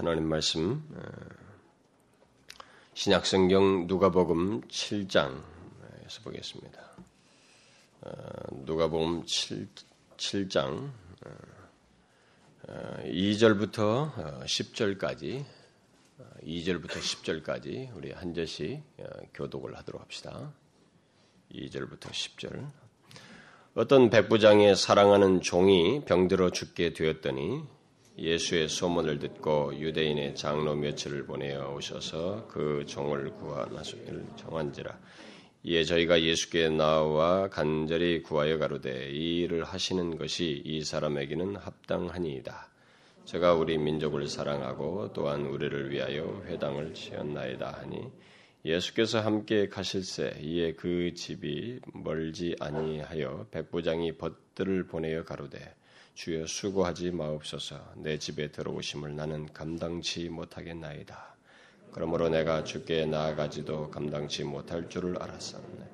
하나님 말씀 신약성경 누가복음 7장에서 보겠습니다. 누가복음 7, 7장 2절부터 10절까지 2절부터 10절까지 우리 한 절씩 교독을 하도록 합시다. 2절부터 10절 어떤 백부장의 사랑하는 종이 병들어 죽게 되었더니 예수의 소문을 듣고 유대인의 장로 며칠을 보내어 오셔서 그 종을 구하나시기를 정한지라. 이에 저희가 예수께 나와 간절히 구하여 가로되 이 일을 하시는 것이 이 사람에게는 합당하니이다. 제가 우리 민족을 사랑하고 또한 우리를 위하여 회당을 지었나이다 하니 예수께서 함께 가실새 이에 그 집이 멀지 아니하여 백부장이 벗들을 보내어 가로되 주여 수고하지 마옵소서 내 집에 들어오심을 나는 감당치 못하겠나이다. 그러므로 내가 주께 나아가지도 감당치 못할 줄을 알았었네.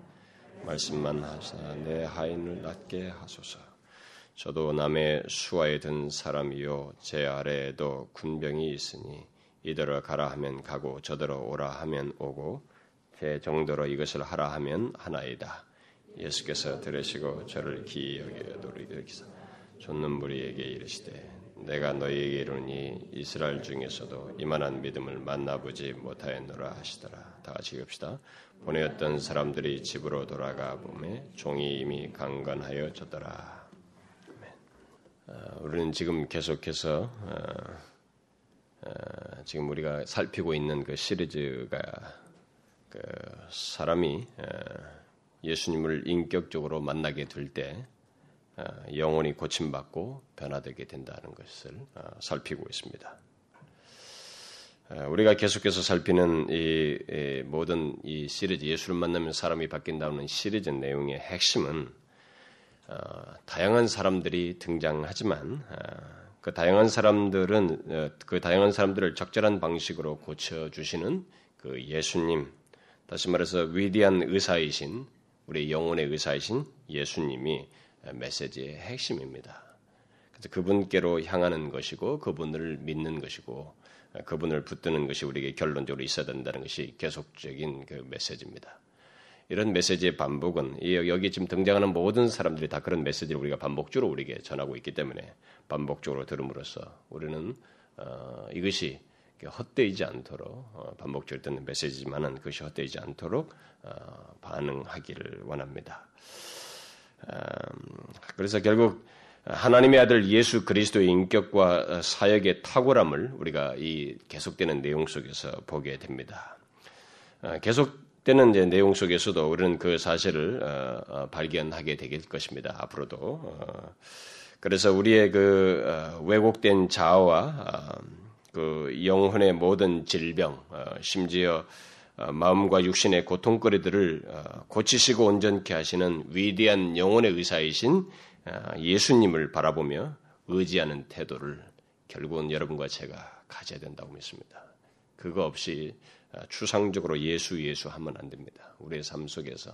말씀만 하사 내 하인을 낫게 하소서. 저도 남의 수하에 든 사람이요 제 아래에도 군병이 있으니 이대로 가라 하면 가고 저대로 오라 하면 오고 제 정도로 이것을 하라 하면 하나이다. 예수께서 들으시고 저를 기이 여겨 노리게 기사 줬는 무리에게 이르시되 내가 너희에게 이르니 이스라엘 중에서도 이만한 믿음을 만나보지 못하였노라 하시더라. 다 같이 읽읍시다. 보내었던 사람들이 집으로 돌아가 보매 종이 이미 강건하여 졌더라. 어, 우리는 지금 계속해서 어, 어, 지금 우리가 살피고 있는 그 시리즈가 그 사람이 어, 예수님을 인격적으로 만나게 될때 어, 영혼이 고침받고 변화되게 된다는 것을 어, 살피고 있습니다. 어, 우리가 계속해서 살피는 이, 모든 이 시리즈 예수를 만나면 사람이 바뀐다는 시리즈 내용의 핵심은 다양한 사람들이 등장하지만 그 다양한 사람들은 그 다양한 사람들을 적절한 방식으로 고쳐 주시는 그 예수님 다시 말해서 위대한 의사이신 우리 영혼의 의사이신 예수님이 메시지의 핵심입니다. 그래서 그분께로 향하는 것이고 그분을 믿는 것이고 그분을 붙드는 것이 우리에게 결론적으로 있어야 된다는 것이 계속적인 그 메시지입니다. 이런 메시지의 반복은 여기 지금 등장하는 모든 사람들이 다 그런 메시지를 우리가 반복적으로 우리에게 전하고 있기 때문에 반복적으로 들음으로써 우리는 어, 이것이 헛되지 않도록 어, 반복적으로 듣는 메시지지만은 그것이 헛되지 않도록 어, 반응하기를 원합니다. 음, 그래서 결국 하나님의 아들 예수 그리스도의 인격과 사역의 탁월함을 우리가 이 계속되는 내용 속에서 보게 됩니다. 어, 계속되는 내용 속에서도 우리는 그 사실을 어, 어, 발견하게 될 것입니다. 앞으로도. 그래서 우리의 그 왜곡된 자아와 그 영혼의 모든 질병, 심지어 어, 마음과 육신의 고통거리들을 어, 고치시고 온전케 하시는 위대한 영혼의 의사이신 어, 예수님을 바라보며 의지하는 태도를 결국은 여러분과 제가 가져야 된다고 믿습니다. 그거 없이 추상적으로 예수 예수 하면 안 됩니다. 우리의 삶 속에서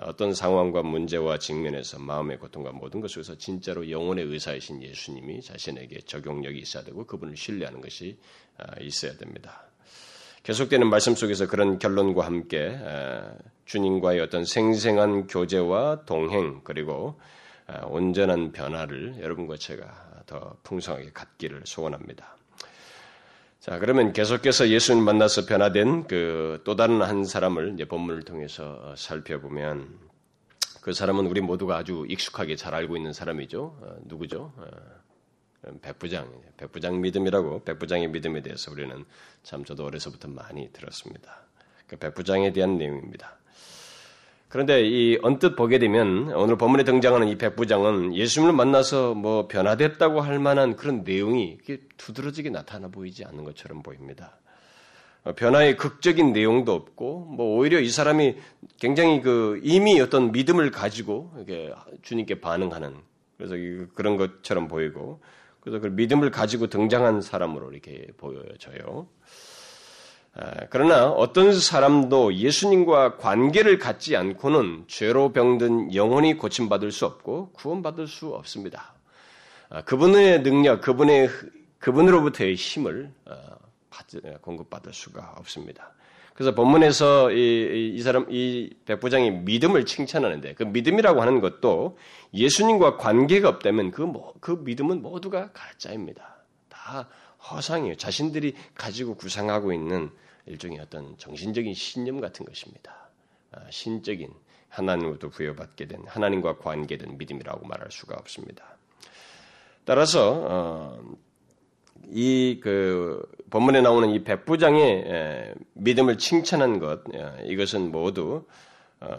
어떤 상황과 문제와 직면에서 마음의 고통과 모든 것에서 진짜로 영혼의 의사이신 예수님이 자신에게 적용력이 있어야 되고 그분을 신뢰하는 것이 있어야 됩니다. 계속되는 말씀 속에서 그런 결론과 함께 주님과의 어떤 생생한 교제와 동행 그리고 온전한 변화를 여러분과 제가 더 풍성하게 갖기를 소원합니다. 자, 그러면 계속해서 예수님 만나서 변화된 그 또 다른 한 사람을 이제 본문을 통해서 살펴보면 그 사람은 우리 모두가 아주 익숙하게 잘 알고 있는 사람이죠. 어, 누구죠? 어, 백부장, 백부장 믿음이라고 백부장의 믿음에 대해서 우리는 참 저도 어려서부터 많이 들었습니다. 그 백부장에 대한 내용입니다. 그런데 이 언뜻 보게 되면 오늘 본문에 등장하는 이 백부장은 예수님을 만나서 뭐 변화됐다고 할 만한 그런 내용이 두드러지게 나타나 보이지 않는 것처럼 보입니다. 어, 변화의 극적인 내용도 없고 뭐 오히려 이 사람이 굉장히 그 이미 어떤 믿음을 가지고 이렇게 주님께 반응하는 그래서 그런 것처럼 보이고 그래서 그 믿음을 가지고 등장한 사람으로 이렇게 보여져요. 그러나 어떤 사람도 예수님과 관계를 갖지 않고는 죄로 병든 영혼이 고침받을 수 없고 구원받을 수 없습니다. 아, 그분의 능력, 그분의 그분으로부터의 힘을 어, 공급받을 수가 없습니다. 그래서 본문에서 이, 이, 사람 이 백부장이 믿음을 칭찬하는데 그 믿음이라고 하는 것도 예수님과 관계가 없다면 그, 뭐, 그 믿음은 모두가 가짜입니다. 다 허상이에요. 자신들이 가지고 구상하고 있는 일종의 어떤 정신적인 신념 같은 것입니다. 아, 신적인 하나님으로부터 부여받게 된 하나님과 관계된 믿음이라고 말할 수가 없습니다. 따라서 어, 이 그 본문에 나오는 이 백부장의 믿음을 칭찬한 것 이것은 모두 어,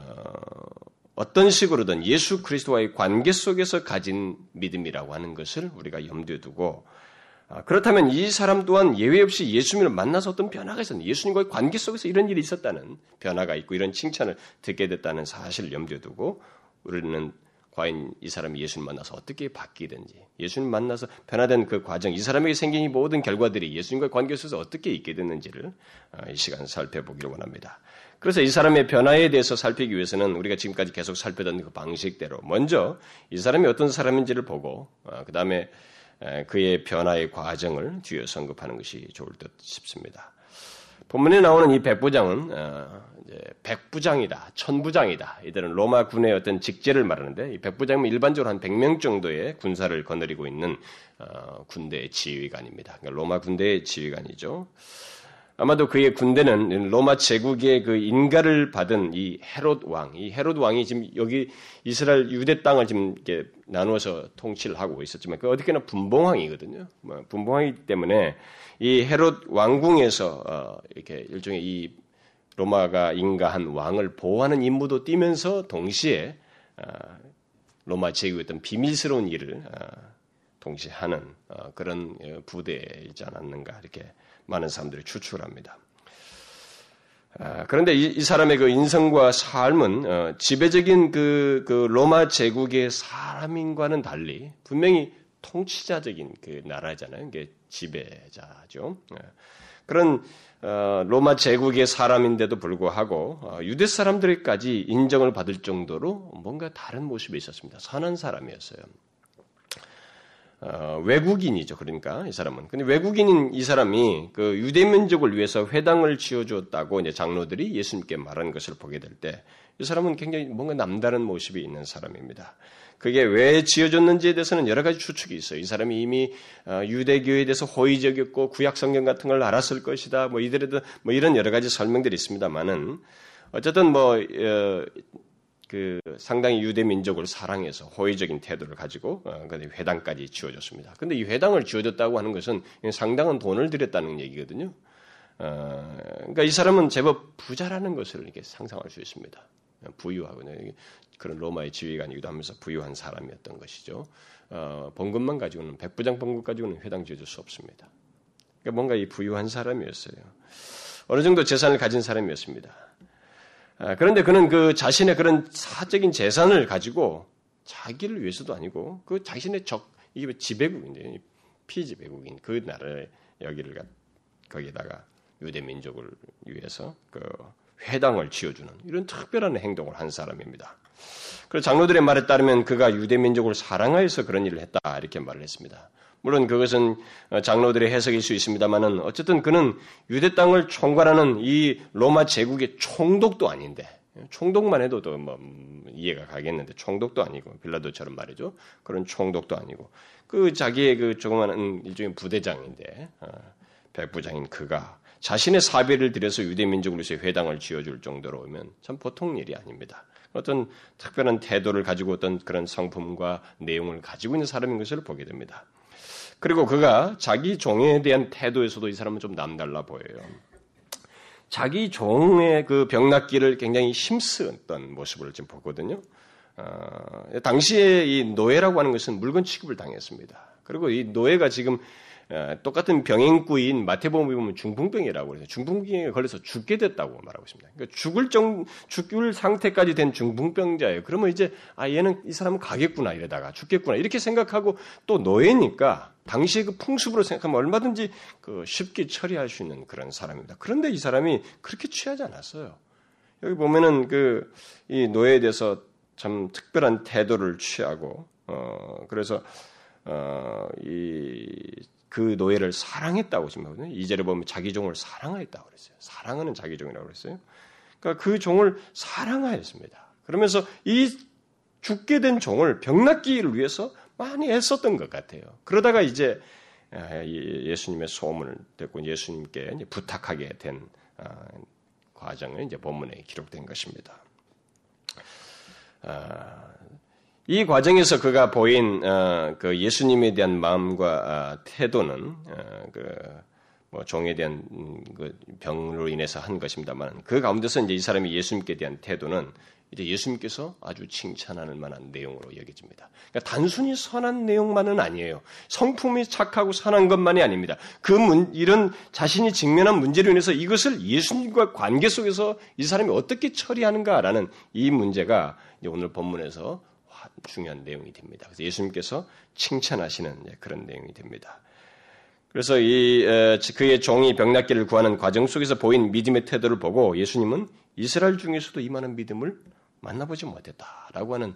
어떤 식으로든 예수 그리스도와의 관계 속에서 가진 믿음이라고 하는 것을 우리가 염두에 두고 아, 그렇다면 이 사람 또한 예외 없이 예수님을 만나서 어떤 변화가 있었는 예수님과의 관계 속에서 이런 일이 있었다는 변화가 있고 이런 칭찬을 듣게 됐다는 사실을 염두에 두고 우리는 과연 이 사람이 예수님 만나서 어떻게 바뀌든지 예수님 만나서 변화된 그 과정, 이 사람에게 생긴 이 모든 결과들이 예수님과의 관계 속에서 어떻게 있게 됐는지를 아, 이 시간 살펴보기를 원합니다. 그래서 이 사람의 변화에 대해서 살피기 위해서는 우리가 지금까지 계속 살펴던 그 방식대로 먼저 이 사람이 어떤 사람인지를 보고 아, 그 다음에 그의 변화의 과정을 뒤에 언급하는 것이 좋을 듯 싶습니다. 본문에 나오는 이 백부장은 어, 백부장이다, 천부장이다. 이들은 로마 군의 어떤 직제를 말하는데 이 백부장은 일반적으로 한 100명 정도의 군사를 거느리고 있는 어, 군대의 지휘관입니다. 그러니까 로마 군대의 지휘관이죠. 아마도 그의 군대는 로마 제국의 그 인가를 받은 이 헤롯 왕, 이 헤롯 왕이 지금 여기 이스라엘 유대 땅을 지금 이렇게 나누어서 통치를 하고 있었지만 그 어떻게나 분봉왕이거든요. 뭐 분봉왕이기 때문에 이 헤롯 왕궁에서 어 이렇게 일종의 이 로마가 인가한 왕을 보호하는 임무도 띠면서 동시에 어 로마 어떤 비밀스러운 일을 어 동시에 하는 어 그런 부대이지 않았는가 이렇게 많은 사람들이 추측을 합니다. 아, 그런데 이, 이, 사람의 그 인성과 삶은 어, 지배적인 그, 그, 로마 제국의 사람인과는 달리 분명히 통치자적인 그 나라잖아요. 지배자죠. 예. 그런 어, 로마 제국의 사람인데도 불구하고 어, 유대 사람들까지 인정을 받을 정도로 뭔가 다른 모습이 있었습니다. 선한 사람이었어요. 어, 외국인이죠. 그러니까 이 사람은. 근데 외국인인 이 사람이 그 유대 민족을 위해서 회당을 지어주었다고 이제 장로들이 예수님께 말한 것을 보게 될 때 이 사람은 굉장히 뭔가 남다른 모습이 있는 사람입니다. 그게 왜 지어졌는지에 대해서는 여러 가지 추측이 있어요. 이 사람이 이미 어, 유대교에 대해서 호의적이었고 구약 성경 같은 걸 알았을 것이다. 뭐 이들에도 뭐 이런 여러 가지 설명들이 있습니다만은 어쨌든 뭐 그 상당히 유대 민족을 사랑해서 호의적인 태도를 가지고 어, 회당까지 지어줬습니다. 근데 이 회당을 지어줬다고 하는 것은 상당한 돈을 들였다는 얘기거든요. 어, 그러니까 이 사람은 제법 부자라는 것을 이렇게 상상할 수 있습니다. 부유하고 그런 로마의 지휘관이기도 하면서 부유한 사람이었던 것이죠. 어, 봉급만 가지고는 백부장 봉급 가지고는 회당 지어줄 수 없습니다. 그러니까 뭔가 이 부유한 사람이었어요. 어느 정도 재산을 가진 사람이었습니다. 아, 그런데 그는 그 자신의 그런 사적인 재산을 가지고 자기를 위해서도 아니고 그 자신의 적, 이게 지배국인데 피지배국인 그 나라에 여기를 거기다가 유대 민족을 위해서 그 회당을 지어주는 이런 특별한 행동을 한 사람입니다. 그리고 장로들의 말에 따르면 그가 유대 민족을 사랑하여서 그런 일을 했다 이렇게 말을 했습니다. 물론 그것은 장로들의 해석일 수 있습니다만은 어쨌든 그는 유대 땅을 총괄하는 이 로마 제국의 총독도 아닌데 총독만 해도 뭐 이해가 가겠는데 총독도 아니고 빌라도처럼 말이죠 그런 총독도 아니고 그 자기의 그 조그마한 일종의 부대장인데 어, 백부장인 그가 자신의 사비를 들여서 유대 민족을 위해서 회당을 지어줄 정도로 오면 참 보통 일이 아닙니다. 어떤 특별한 태도를 가지고 어떤 그런 성품과 내용을 가지고 있는 사람인 것을 보게 됩니다. 그리고 그가 자기 종에 대한 태도에서도 이 사람은 좀 남달라 보여요. 자기 종의 그 병낫기를 굉장히 힘쓰었던 모습을 지금 보거든요. 어, 당시에 이 노예라고 하는 것은 물건 취급을 당했습니다. 그리고 이 노예가 지금 어, 똑같은 병행구인 마태복음에 보면 중풍병이라고 그래서 중풍병에 걸려서 죽게 됐다고 말하고 있습니다. 그러니까 죽을 정 죽을 상태까지 된 중풍병자예요. 그러면 이제 아 얘는 이 사람은 가겠구나 이러다가 죽겠구나 이렇게 생각하고 또 노예니까 당시의 그 풍습으로 생각하면 얼마든지 그 쉽게 처리할 수 있는 그런 사람입니다. 그런데 이 사람이 그렇게 취하지 않았어요. 여기 보면은 그 이 노예에 대해서 참 특별한 태도를 취하고 어 그래서 어이 그 노예를 사랑했다고 지금 하거든요. 이절에 보면 자기 종을 사랑하였다고 그랬어요. 사랑하는 자기 종이라고 그랬어요. 그러니까 그 종을 사랑하였습니다. 그러면서 이 죽게 된 종을 병낫기를 위해서 많이 애썼던 것 같아요. 그러다가 이제 아, 예수님의 소문을 듣고 예수님께 부탁하게 된 아, 과정을 이제 본문에 기록된 것입니다. 아, 이 과정에서 그가 보인 어, 그 예수님에 대한 마음과 태도는 어, 그뭐 종에 대한 음, 그 병으로 인해서 한 것입니다만 그 가운데서 이제 이 사람이 예수님께 대한 태도는 이제 예수님께서 아주 칭찬하는 만한 내용으로 여겨집니다. 그러니까 단순히 선한 내용만은 아니에요. 성품이 착하고 선한 것만이 아닙니다. 그 문, 이런 자신이 직면한 문제로 인해서 이것을 예수님과 관계 속에서 이 사람이 어떻게 처리하는가라는 이 문제가 오늘 본문에서 중요한 내용이 됩니다. 그래서 예수님께서 칭찬하시는 그런 내용이 됩니다. 그래서 이 그의 종이 병낫기를 구하는 과정 속에서 보인 믿음의 태도를 보고 예수님은 이스라엘 중에서도 이만한 믿음을 만나보지 못했다라고 하는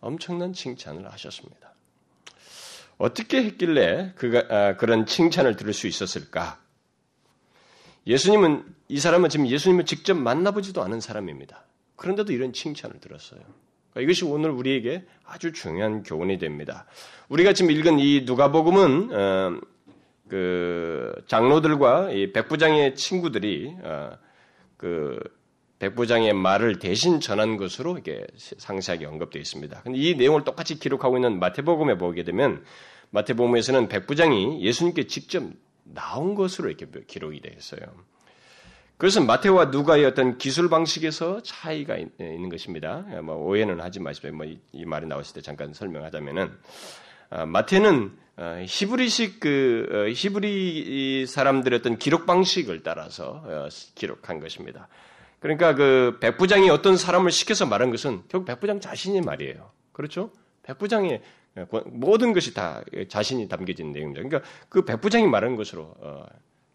엄청난 칭찬을 하셨습니다. 어떻게 했길래 그가 아, 그런 칭찬을 들을 수 있었을까? 예수님은 이 사람은 지금 예수님을 직접 만나보지도 않은 사람입니다. 그런데도 이런 칭찬을 들었어요. 그러니까 이것이 오늘 우리에게 아주 중요한 교훈이 됩니다. 우리가 지금 읽은 이 누가복음은 어, 그 장로들과 이 백부장의 친구들이 어, 그 백부장의 말을 대신 전한 것으로 이게 상세하게 언급되어 있습니다. 근데 이 내용을 똑같이 기록하고 있는 마태복음에 보게 되면 마태복음에서는 백부장이 예수님께 직접 나온 것으로 이렇게 기록이 되어 있어요. 그것은 마태와 누가의 어떤 기술 방식에서 차이가 있는 것입니다. 뭐 오해는 하지 마십시오. 뭐이 말이 나왔을 때 잠깐 설명하자면은 아, 마태는 어, 히브리식 그 어, 히브리 사람들의 어떤 기록 방식을 따라서 어, 기록한 것입니다. 그러니까 그 백부장이 어떤 사람을 시켜서 말한 것은 결국 백부장 자신이 말이에요. 그렇죠? 백부장의 모든 것이 다 자신이 담겨진 내용이죠. 그러니까 그 백부장이 말한 것으로 어,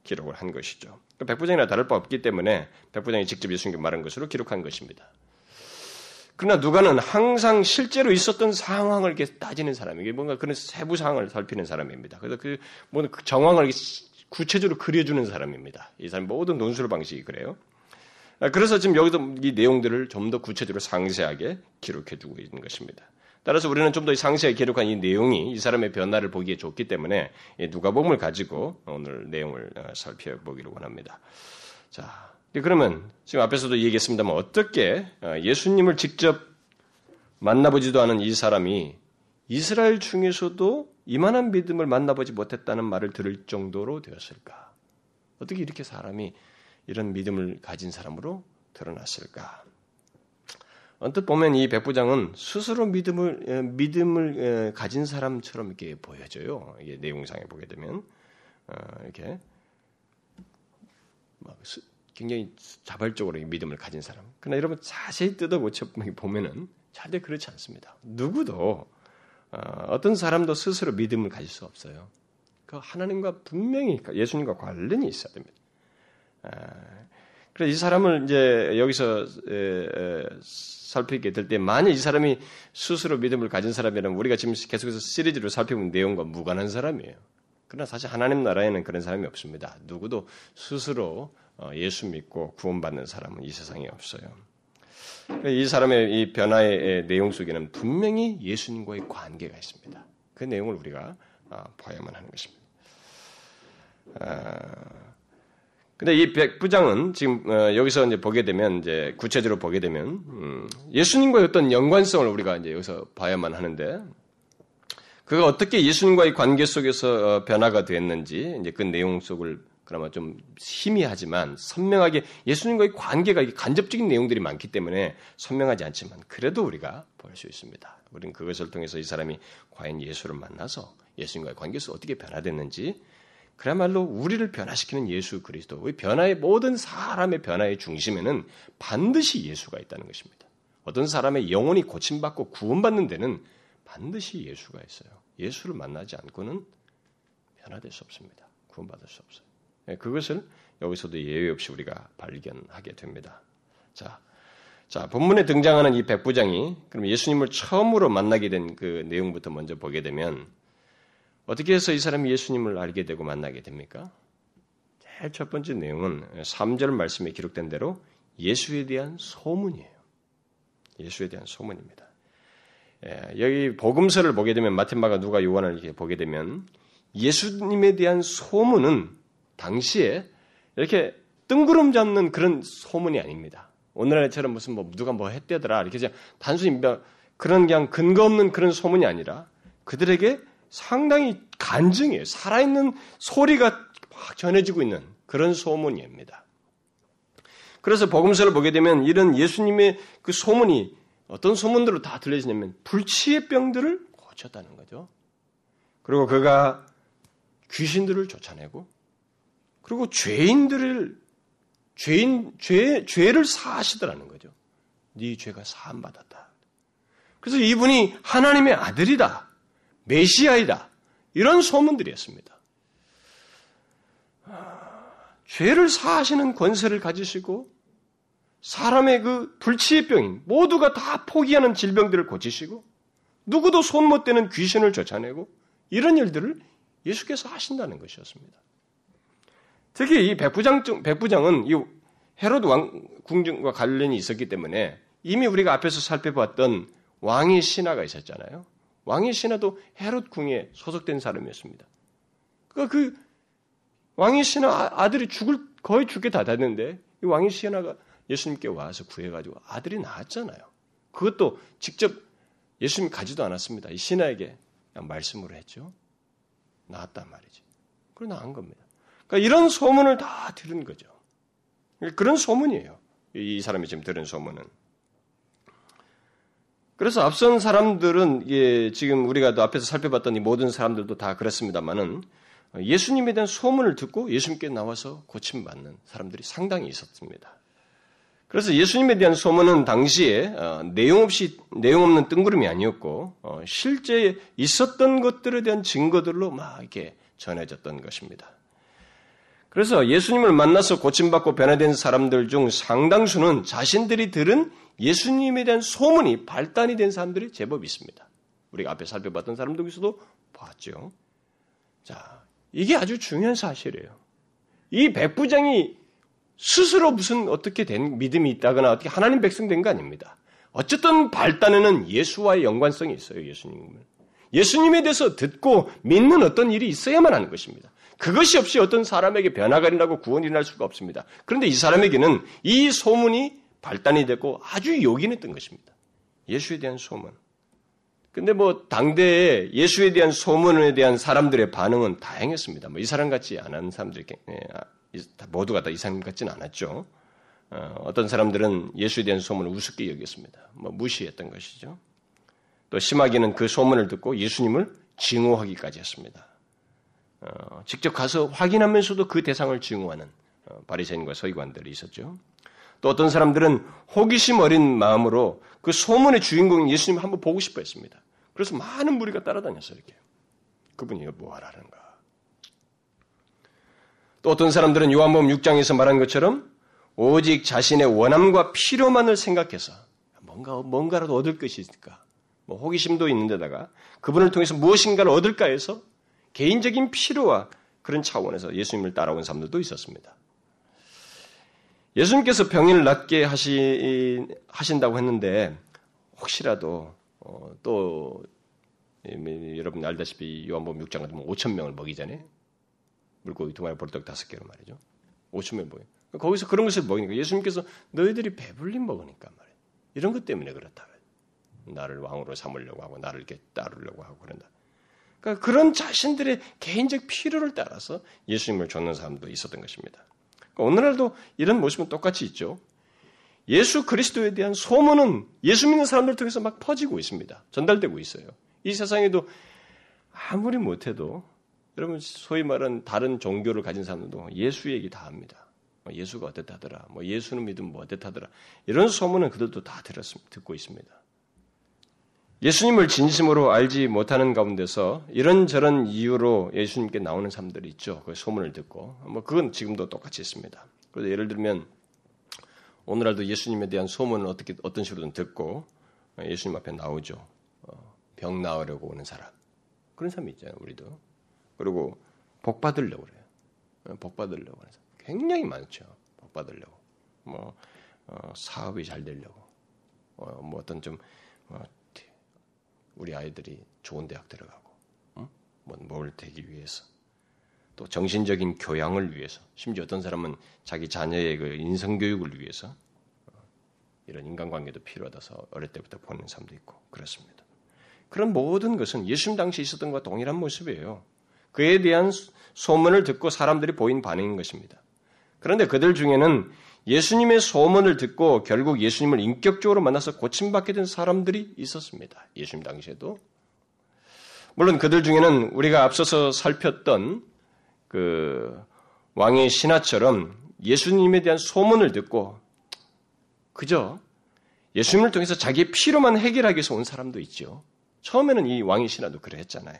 기록을 한 것이죠. 그 백부장이나 다를 바 없기 때문에 백부장이 직접 예수님께 말한 것으로 기록한 것입니다. 그러나 누가는 항상 실제로 있었던 상황을 이렇게 따지는 사람이게 뭔가 그런 세부 상황을 살피는 사람입니다. 그래서 그 모든 그 정황을 구체적으로 그려주는 사람입니다. 이 사람 모든 논술 방식이 그래요. 아, 그래서 지금 여기서 이 내용들을 좀 더 구체적으로 상세하게 기록해 두고 있는 것입니다. 따라서 우리는 좀 더 상세하게 기록한 이 내용이 이 사람의 변화를 보기에 좋기 때문에 누가복음을 가지고 오늘 내용을 어, 살펴보기를 원합니다. 자, 그러면 지금 앞에서도 얘기했습니다만 어떻게 어, 예수님을 직접 만나보지도 않은 이 사람이 이스라엘 중에서도 이만한 믿음을 만나보지 못했다는 말을 들을 정도로 되었을까? 어떻게 이렇게 사람이 이런 믿음을 가진 사람으로 드러났을까? 언뜻 보면 이 백부장은 스스로 믿음을 믿음을 가진 사람처럼 이렇게 보여져요. 이게 내용상에 보게 되면 어, 이렇게 굉장히 자발적으로 믿음을 가진 사람. 그러나 여러분 자세히 뜯어 고쳐 보면은 절대 그렇지 않습니다. 누구도 어, 어떤 사람도 스스로 믿음을 가질 수 없어요. 그 하나님과 분명히 예수님과 관련이 있어야 됩니다. 그래서 이 사람을 이제 여기서 살피게 될 때 만약 이 사람이 스스로 믿음을 가진 사람이라면 우리가 지금 계속해서 시리즈로 살펴본 내용과 무관한 사람이에요. 그러나 사실 하나님 나라에는 그런 사람이 없습니다. 누구도 스스로 어, 예수 믿고 구원받는 사람은 이 세상에 없어요. 이 사람의 이 변화의 내용 속에는 분명히 예수님과의 관계가 있습니다. 그 내용을 우리가 아, 봐야만 하는 것입니다. 아, 근데 이 백부장은 지금 어, 여기서 이제 보게 되면 이제 구체적으로 보게 되면 음, 예수님과의 어떤 연관성을 우리가 이제 여기서 봐야만 하는데 그가 어떻게 예수님과의 관계 속에서 어, 변화가 됐는지 이제 그 내용 속을 그나마 좀 희미하지만 선명하게 예수님과의 관계가 간접적인 내용들이 많기 때문에 선명하지 않지만 그래도 우리가 볼 수 있습니다. 우리는 그것을 통해서 이 사람이 과연 예수를 만나서 예수님과의 관계에서 어떻게 변화됐는지 그야말로 우리를 변화시키는 예수 그리스도, 변화의 모든 사람의 변화의 중심에는 반드시 예수가 있다는 것입니다. 어떤 사람의 영혼이 고침받고 구원받는 데는 반드시 예수가 있어요. 예수를 만나지 않고는 변화될 수 없습니다. 구원받을 수 없어요. 예, 그것을 여기서도 예외 없이 우리가 발견하게 됩니다. 자, 자, 본문에 등장하는 이 백부장이 그럼 예수님을 처음으로 만나게 된 그 내용부터 먼저 보게 되면 어떻게 해서 이 사람이 예수님을 알게 되고 만나게 됩니까? 제일 첫 번째 내용은 3절 말씀에 기록된 대로 예수에 대한 소문이에요. 예수에 대한 소문입니다. 예, 여기 복음서를 보게 되면 마틴마가 누가 요한을 이렇게 보게 되면 예수님에 대한 소문은 당시에 이렇게 뜬구름 잡는 그런 소문이 아닙니다. 오늘날처럼 무슨 뭐 누가 뭐 했대더라 이렇게 그냥 단순히 뭐 그런 그냥 근거 없는 그런 소문이 아니라 그들에게 상당히 간증이에요. 살아있는 소리가 막 전해지고 있는 그런 소문입니다. 그래서 복음서를 보게 되면 이런 예수님의 그 소문이 어떤 소문들로 다 들려지냐면 불치의 병들을 고쳤다는 거죠. 그리고 그가 귀신들을 쫓아내고 그리고 죄인들을 죄인 죄 죄를 사하시더라는 거죠. 네 죄가 사함 받았다. 그래서 이분이 하나님의 아들이다. 메시아이다. 이런 소문들이었습니다. 죄를 사하시는 권세를 가지시고 사람의 그 불치의 병인 모두가 다 포기하는 질병들을 고치시고 누구도 손 못 대는 귀신을 쫓아내고 이런 일들을 예수께서 하신다는 것이었습니다. 특히 이 백부장 백부장은 이 헤로드 왕 궁정과 관련이 있었기 때문에 이미 우리가 앞에서 살펴봤던 왕의 신하가 있었잖아요. 왕의 신하도 헤롯 궁에 소속된 사람이었습니다. 그러니까 그 왕의 신하 아, 아들이 죽을 거의 죽게 다 됐는데 이 왕의 신하가 예수님께 와서 구해가지고 아들이 낳았잖아요. 그것도 직접 예수님 가지도 않았습니다. 이 신하에게 말씀으로 했죠. 낳았단 말이지. 그래 낳은 겁니다. 그러니까 이런 소문을 다 들은 거죠. 그런 소문이에요. 이 사람이 지금 들은 소문은. 그래서 앞선 사람들은 예, 지금 우리가 앞에서 살펴봤던 이 모든 사람들도 다 그렇습니다만은 예수님에 대한 소문을 듣고 예수님께 나와서 고침받는 사람들이 상당히 있었습니다. 그래서 예수님에 대한 소문은 당시에 어, 내용 없이 내용 없는 뜬구름이 아니었고 어, 실제 있었던 것들에 대한 증거들로 막 이렇게 전해졌던 것입니다. 그래서 예수님을 만나서 고침받고 변화된 사람들 중 상당수는 자신들이 들은 예수님에 대한 소문이 발단이 된 사람들이 제법 있습니다. 우리가 앞에 살펴봤던 사람들 중에서도 봤죠. 자, 이게 아주 중요한 사실이에요. 이 백부장이 스스로 무슨 어떻게 된 믿음이 있다거나 어떻게 하나님 백성 된 거 아닙니다. 어쨌든 발단에는 예수와의 연관성이 있어요, 예수님을. 예수님에 대해서 듣고 믿는 어떤 일이 있어야만 하는 것입니다. 그것이 없이 어떤 사람에게 변화가 일어나고 구원이 일어날 수가 없습니다. 그런데 이 사람에게는 이 소문이 발단이 됐고 아주 요긴했던 것입니다. 예수에 대한 소문. 근데 뭐 당대에 예수에 대한 소문에 대한 사람들의 반응은 다행했습니다. 뭐 이 사람 같지 않은 사람들이 예, 아, 모두가 다 이 사람 같지는 않았죠. 어, 떤 사람들은 예수에 대한 소문을 우습게 여겼습니다. 뭐 무시했던 것이죠. 또 심하게는 그 소문을 듣고 예수님을 증오하기까지 했습니다. 어, 직접 가서 확인하면서도 그 대상을 증오하는 어, 바리새인과 서기관들이 있었죠. 또 어떤 사람들은 호기심 어린 마음으로 그 소문의 주인공인 예수님을 한번 보고 싶어 했습니다. 그래서 많은 무리가 따라다녔어요, 이렇게. 그분이 뭐 하라는가. 또 어떤 사람들은 요한복음 6장에서 말한 것처럼 오직 자신의 원함과 필요만을 생각해서 뭔가, 뭔가라도 얻을 것이 있을까. 뭐 호기심도 있는데다가 그분을 통해서 무엇인가를 얻을까 해서 개인적인 필요와 그런 차원에서 예수님을 따라온 사람들도 있었습니다. 예수님께서 병인을 낫게 하시, 하신다고 했는데 혹시라도 어, 또 여러분 알다시피 요한복음 6장 같은 5천 명을 먹이잖아요. 물고기 두 마리 볼떡 다섯 개로 말이죠. 5천 명 먹여. 거기서 그런 것을 먹이니까 예수님께서 너희들이 배불리 먹으니까 말이에요. 이런 것 때문에 그렇다. 나를 왕으로 삼으려고 하고 나를 이렇게 따르려고 하고 그런다. 그러니까 그런 자신들의 개인적 필요를 따라서 예수님을 쫓는 사람도 있었던 것입니다. 그러니까 오늘날도 이런 모습은 똑같이 있죠. 예수 그리스도에 대한 소문은 예수 믿는 사람들 통해서 막 퍼지고 있습니다. 전달되고 있어요. 이 세상에도 아무리 못해도 여러분 소위 말하는 다른 종교를 가진 사람들도 예수 얘기 다 합니다. 뭐 예수가 어땠다더라, 뭐 예수는 믿으면 뭐 어땠다더라 이런 소문은 그들도 다 들었, 듣고 있습니다. 예수님을 진심으로 알지 못하는 가운데서 이런저런 이유로 예수님께 나오는 사람들이 있죠. 그 소문을 듣고. 뭐 그건 지금도 똑같이 있습니다. 그래서 예를 들면 오늘날도 예수님에 대한 소문을 어떻게 어떤 식으로든 듣고 예수님 앞에 나오죠. 어, 병 나으려고 오는 사람. 그런 사람이 있잖아요. 우리도 그리고 복 받으려고 그래요. 어, 복 받으려고 해서 굉장히 많죠. 복 받으려고. 뭐 어, 사업이 잘 되려고. 어, 뭐 어떤 좀 어, 우리 아이들이 좋은 대학 들어가고, 어? 뭐뭘 되기 위해서. 또 정신적인 교양을 위해서, 심지어 어떤 사람은 자기 자녀의 그 인성 교육을 위해서 어, 이런 인간관계도 필요하다서 어릴 때부터 보는 사람도 있고 그렇습니다. 그런 모든 것은 예수님 당시 있었던 것과 동일한 모습이에요. 그에 대한 소문을 듣고 사람들이 보인 반응인 것입니다. 그런데 그들 중에는 예수님의 소문을 듣고 결국 예수님을 인격적으로 만나서 고침받게 된 사람들이 있었습니다. 예수님 당시에도. 물론 그들 중에는 우리가 앞서서 살폈던 그 왕의 신하처럼 예수님에 대한 소문을 듣고 그저 예수님을 통해서 자기의 필요만 해결하기 위해서 온 사람도 있죠. 처음에는 이 왕의 신하도 그래 했잖아요.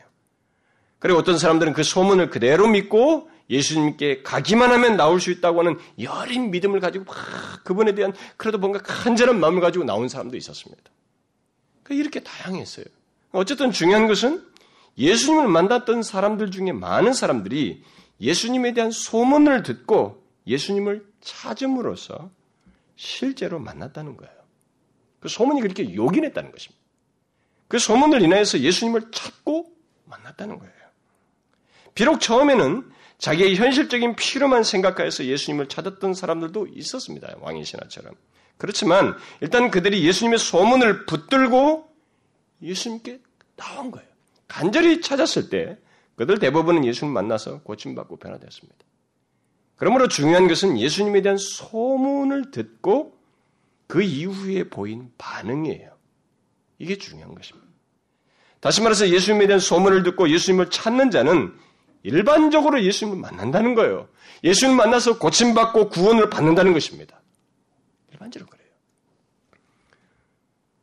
그리고 어떤 사람들은 그 소문을 그대로 믿고 예수님께 가기만 하면 나올 수 있다고 하는 여린 믿음을 가지고 막 그분에 대한 그래도 뭔가 간절한 마음을 가지고 나온 사람도 있었습니다. 그러니까 이렇게 다양했어요. 어쨌든 중요한 것은 예수님을 만났던 사람들 중에 많은 사람들이 예수님에 대한 소문을 듣고 예수님을 찾음으로써 실제로 만났다는 거예요. 그 소문이 그렇게 요긴했다는 것입니다. 그 소문을 인하여서 예수님을 찾고 만났다는 거예요. 비록 처음에는 자기의 현실적인 필요만 생각하여서 예수님을 찾았던 사람들도 있었습니다. 왕의 신하처럼. 그렇지만 일단 그들이 예수님의 소문을 붙들고 예수님께 나온 거예요. 간절히 찾았을 때 그들 대부분은 예수님 만나서 고침받고 변화되었습니다. 그러므로 중요한 것은 예수님에 대한 소문을 듣고 그 이후에 보인 반응이에요. 이게 중요한 것입니다. 다시 말해서 예수님에 대한 소문을 듣고 예수님을 찾는 자는 일반적으로 예수님을 만난다는 거예요. 예수님 만나서 고침받고 구원을 받는다는 것입니다. 일반적으로 그래요.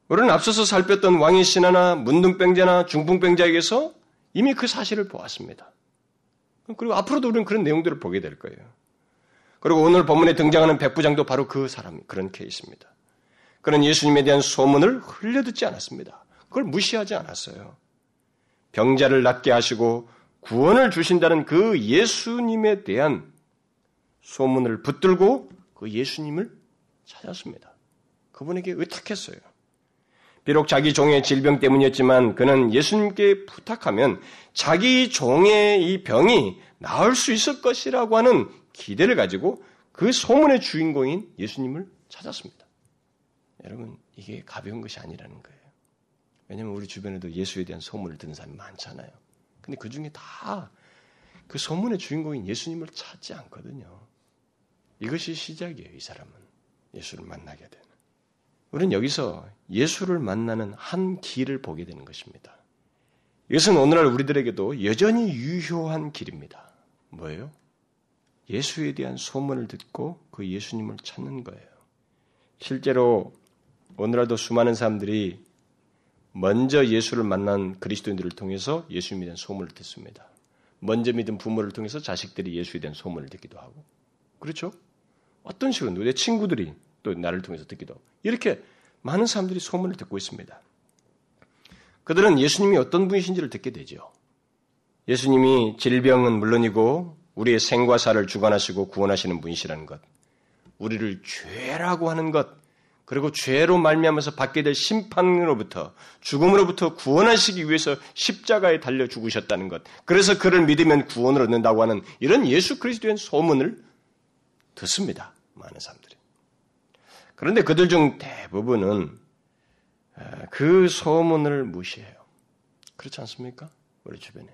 우리는 앞서서 살폈던 왕의 신하나 문둥병자나 중풍병자에게서 이미 그 사실을 보았습니다. 그리고 앞으로도 우리는 그런 내용들을 보게 될 거예요. 그리고 오늘 본문에 등장하는 백부장도 바로 그 사람, 그런 케이스입니다. 그런 예수님에 대한 소문을 흘려듣지 않았습니다. 그걸 무시하지 않았어요. 병자를 낫게 하시고 구원을 주신다는 그 예수님에 대한 소문을 붙들고 그 예수님을 찾았습니다. 그분에게 의탁했어요. 비록 자기 종의 질병 때문이었지만 그는 예수님께 부탁하면 자기 종의 이 병이 나을 수 있을 것이라고 하는 기대를 가지고 그 소문의 주인공인 예수님을 찾았습니다. 여러분, 이게 가벼운 것이 아니라는 거예요. 왜냐하면 우리 주변에도 예수에 대한 소문을 듣는 사람이 많잖아요. 근데 그 중에 다 그 소문의 주인공인 예수님을 찾지 않거든요. 이것이 시작이에요, 이 사람은. 예수를 만나게 되는. 우리는 여기서 예수를 만나는 한 길을 보게 되는 것입니다. 이것은 오늘날 우리들에게도 여전히 유효한 길입니다. 뭐예요? 예수에 대한 소문을 듣고 그 예수님을 찾는 거예요. 실제로 오늘날도 수많은 사람들이 먼저 예수를 만난 그리스도인들을 통해서 예수님에 대한 소문을 듣습니다. 먼저 믿은 부모를 통해서 자식들이 예수에 대한 소문을 듣기도 하고. 그렇죠? 어떤 식으로 내 친구들이 또 나를 통해서 듣기도 하고. 이렇게 많은 사람들이 소문을 듣고 있습니다. 그들은 예수님이 어떤 분이신지를 듣게 되죠. 예수님이 질병은 물론이고 우리의 생과 사를 주관하시고 구원하시는 분이시라는 것, 우리를 죄라고 하는 것, 그리고 죄로 말미암아서 받게 될 심판으로부터 죽음으로부터 구원하시기 위해서 십자가에 달려 죽으셨다는 것. 그래서 그를 믿으면 구원을 얻는다고 하는 이런 예수 그리스도의 소문을 듣습니다. 많은 사람들이. 그런데 그들 중 대부분은 그 소문을 무시해요. 그렇지 않습니까? 우리 주변에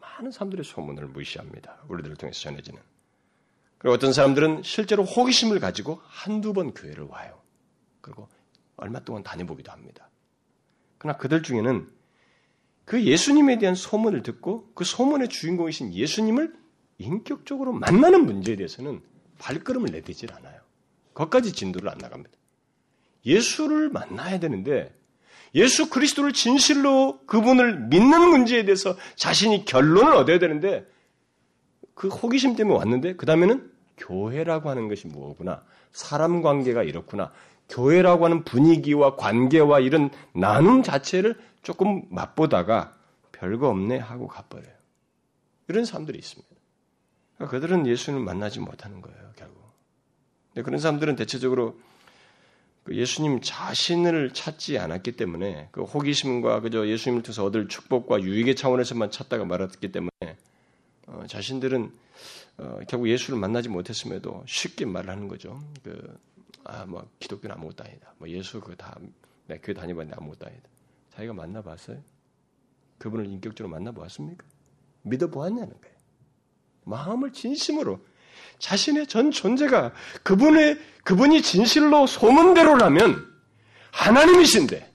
많은 사람들이 소문을 무시합니다. 우리들을 통해서 전해지는. 그리고 어떤 사람들은 실제로 호기심을 가지고 한두 번 교회를 와요. 그리고 얼마 동안 다녀보기도 합니다. 그러나 그들 중에는 그 예수님에 대한 소문을 듣고 그 소문의 주인공이신 예수님을 인격적으로 만나는 문제에 대해서는 발걸음을 내딛질 않아요. 거기까지 진도를 안 나갑니다. 예수를 만나야 되는데 예수 그리스도를 진실로 그분을 믿는 문제에 대해서 자신이 결론을 얻어야 되는데 그 호기심 때문에 왔는데 그 다음에는 교회라고 하는 것이 무엇구나 사람 관계가 이렇구나 교회라고 하는 분위기와 관계와 이런 나눔 자체를 조금 맛보다가 별거 없네 하고 가버려요. 이런 사람들이 있습니다. 그러니까 그들은 예수님을 만나지 못하는 거예요, 결국. 근데 그런 사람들은 대체적으로 그 예수님 자신을 찾지 않았기 때문에 그 호기심과 그저 예수님을 통해서 얻을 축복과 유익의 차원에서만 찾다가 말았기 때문에 어, 자신들은 어, 결국 예수를 만나지 못했음에도 쉽게 말하는 거죠. 그, 아, 뭐, 기독교는 아무것도 아니다. 뭐, 예수 그거 다, 내 교회 다녀봤는데 아무것도 아니다. 자기가 만나봤어요? 그분을 인격적으로 만나보았습니까? 믿어보았냐는 거예요. 마음을 진심으로 자신의 전 존재가 그분의 그분이 진실로 소문대로라면 하나님이신데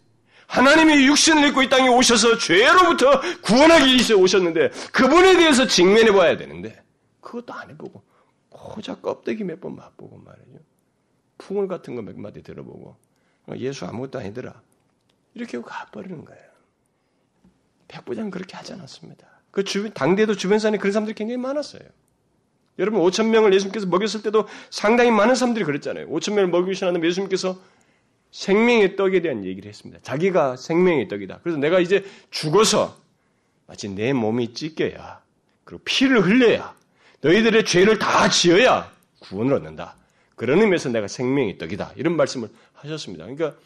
하나님이 육신을 입고 이 땅에 오셔서 죄로부터 구원하기 위해서 오셨는데 그분에 대해서 직면해 봐야 되는데 그것도 안 해보고 고작 껍데기 몇 번 맛보고 말이죠. 풍을 같은 거 몇 마디 들어보고 예수 아무것도 아니더라. 이렇게 가버리는 거예요. 백부장 그렇게 하지 않았습니다. 그 주변, 당대도 주변 사람이 그런 사람들이 굉장히 많았어요. 여러분 5천 명을 예수님께서 먹였을 때도 상당히 많은 사람들이 그랬잖아요. 5천 명을 먹이시는 예수님께서 생명의 떡에 대한 얘기를 했습니다. 자기가 생명의 떡이다. 그래서 내가 이제 죽어서 마치 내 몸이 찢겨야 그리고 피를 흘려야 너희들의 죄를 다 지어야 구원을 얻는다. 그런 의미에서 내가 생명의 떡이다. 이런 말씀을 하셨습니다. 그러니까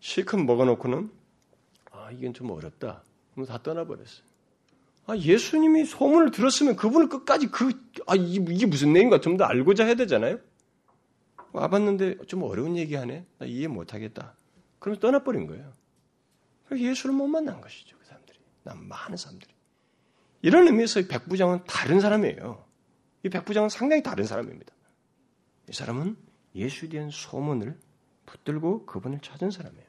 실컷 먹어놓고는 아 이건 좀 어렵다. 그럼 다 떠나버렸어요. 아, 예수님이 소문을 들었으면 그분을 끝까지 그, 아, 이게 무슨 내용인가 좀 더 알고자 해야 되잖아요? 와봤는데 좀 어려운 얘기 하네? 나 이해 못하겠다. 그러면 떠나버린 거예요. 예수를 못 만난 것이죠, 그 사람들이. 난 많은 사람들이. 이런 의미에서 백부장은 다른 사람이에요. 이 백부장은 상당히 다른 사람입니다. 이 사람은 예수에 대한 소문을 붙들고 그분을 찾은 사람이에요.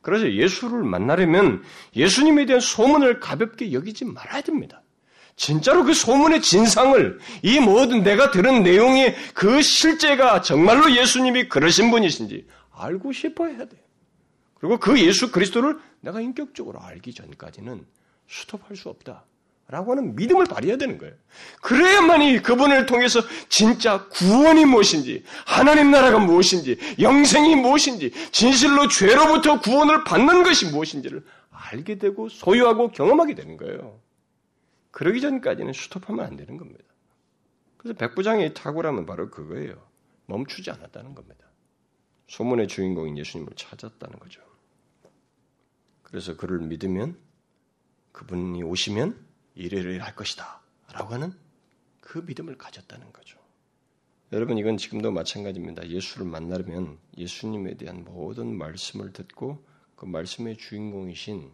그래서 예수를 만나려면 예수님에 대한 소문을 가볍게 여기지 말아야 됩니다. 진짜로 그 소문의 진상을 이 모든 내가 들은 내용의 그 실제가 정말로 예수님이 그러신 분이신지 알고 싶어 해야 돼요. 그리고 그 예수 그리스도를 내가 인격적으로 알기 전까지는 스톱할 수 없다. 라고 하는 믿음을 발휘해야 되는 거예요. 그래야만이 그분을 통해서 진짜 구원이 무엇인지, 하나님 나라가 무엇인지, 영생이 무엇인지, 진실로 죄로부터 구원을 받는 것이 무엇인지를 알게 되고 소유하고 경험하게 되는 거예요. 그러기 전까지는 스톱하면 안 되는 겁니다. 그래서 백부장의 탁월함은 바로 그거예요. 멈추지 않았다는 겁니다. 소문의 주인공인 예수님을 찾았다는 거죠. 그래서 그를 믿으면 그분이 오시면 이래를 할 것이다. 라고 하는 그 믿음을 가졌다는 거죠. 여러분, 이건 지금도 마찬가지입니다. 예수를 만나려면 예수님에 대한 모든 말씀을 듣고 그 말씀의 주인공이신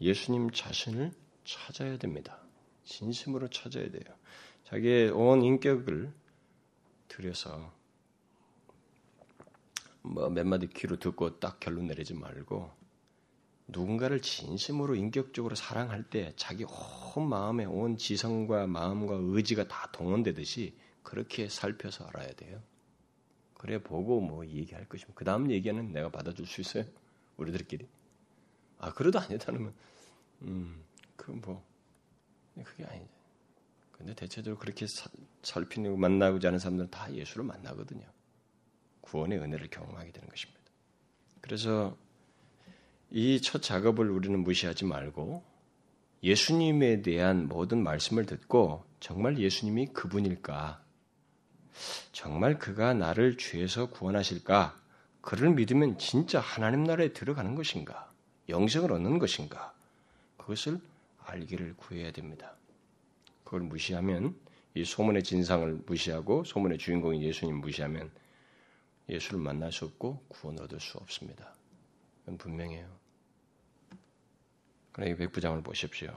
예수님 자신을 찾아야 됩니다. 진심으로 찾아야 돼요. 자기의 온 인격을 들여서 뭐 몇 마디 귀로 듣고 딱 결론 내리지 말고 누군가를 진심으로 인격적으로 사랑할 때 자기 온 마음에 온 지성과 마음과 의지가 다 동원되듯이 그렇게 살펴서 알아야 돼요. 그래 보고 뭐 얘기할 것이면 그 다음 얘기는 내가 받아줄 수 있어요. 우리들끼리. 아 그래도 아니다 면 음그 뭐 그게 아니죠. 근데 대체적으로 그렇게 살피고 만나고자 하는 사람들은 다 예수를 만나거든요. 구원의 은혜를 경험하게 되는 것입니다. 그래서 이 첫 작업을 우리는 무시하지 말고 예수님에 대한 모든 말씀을 듣고 정말 예수님이 그분일까? 정말 그가 나를 죄에서 구원하실까? 그를 믿으면 진짜 하나님 나라에 들어가는 것인가? 영생을 얻는 것인가? 그것을 알기를 구해야 됩니다. 그걸 무시하면 이 소문의 진상을 무시하고 소문의 주인공인 예수님 무시하면 예수를 만날 수 없고 구원 얻을 수 없습니다. 분명해요. 그러나 이 백부장을 보십시오.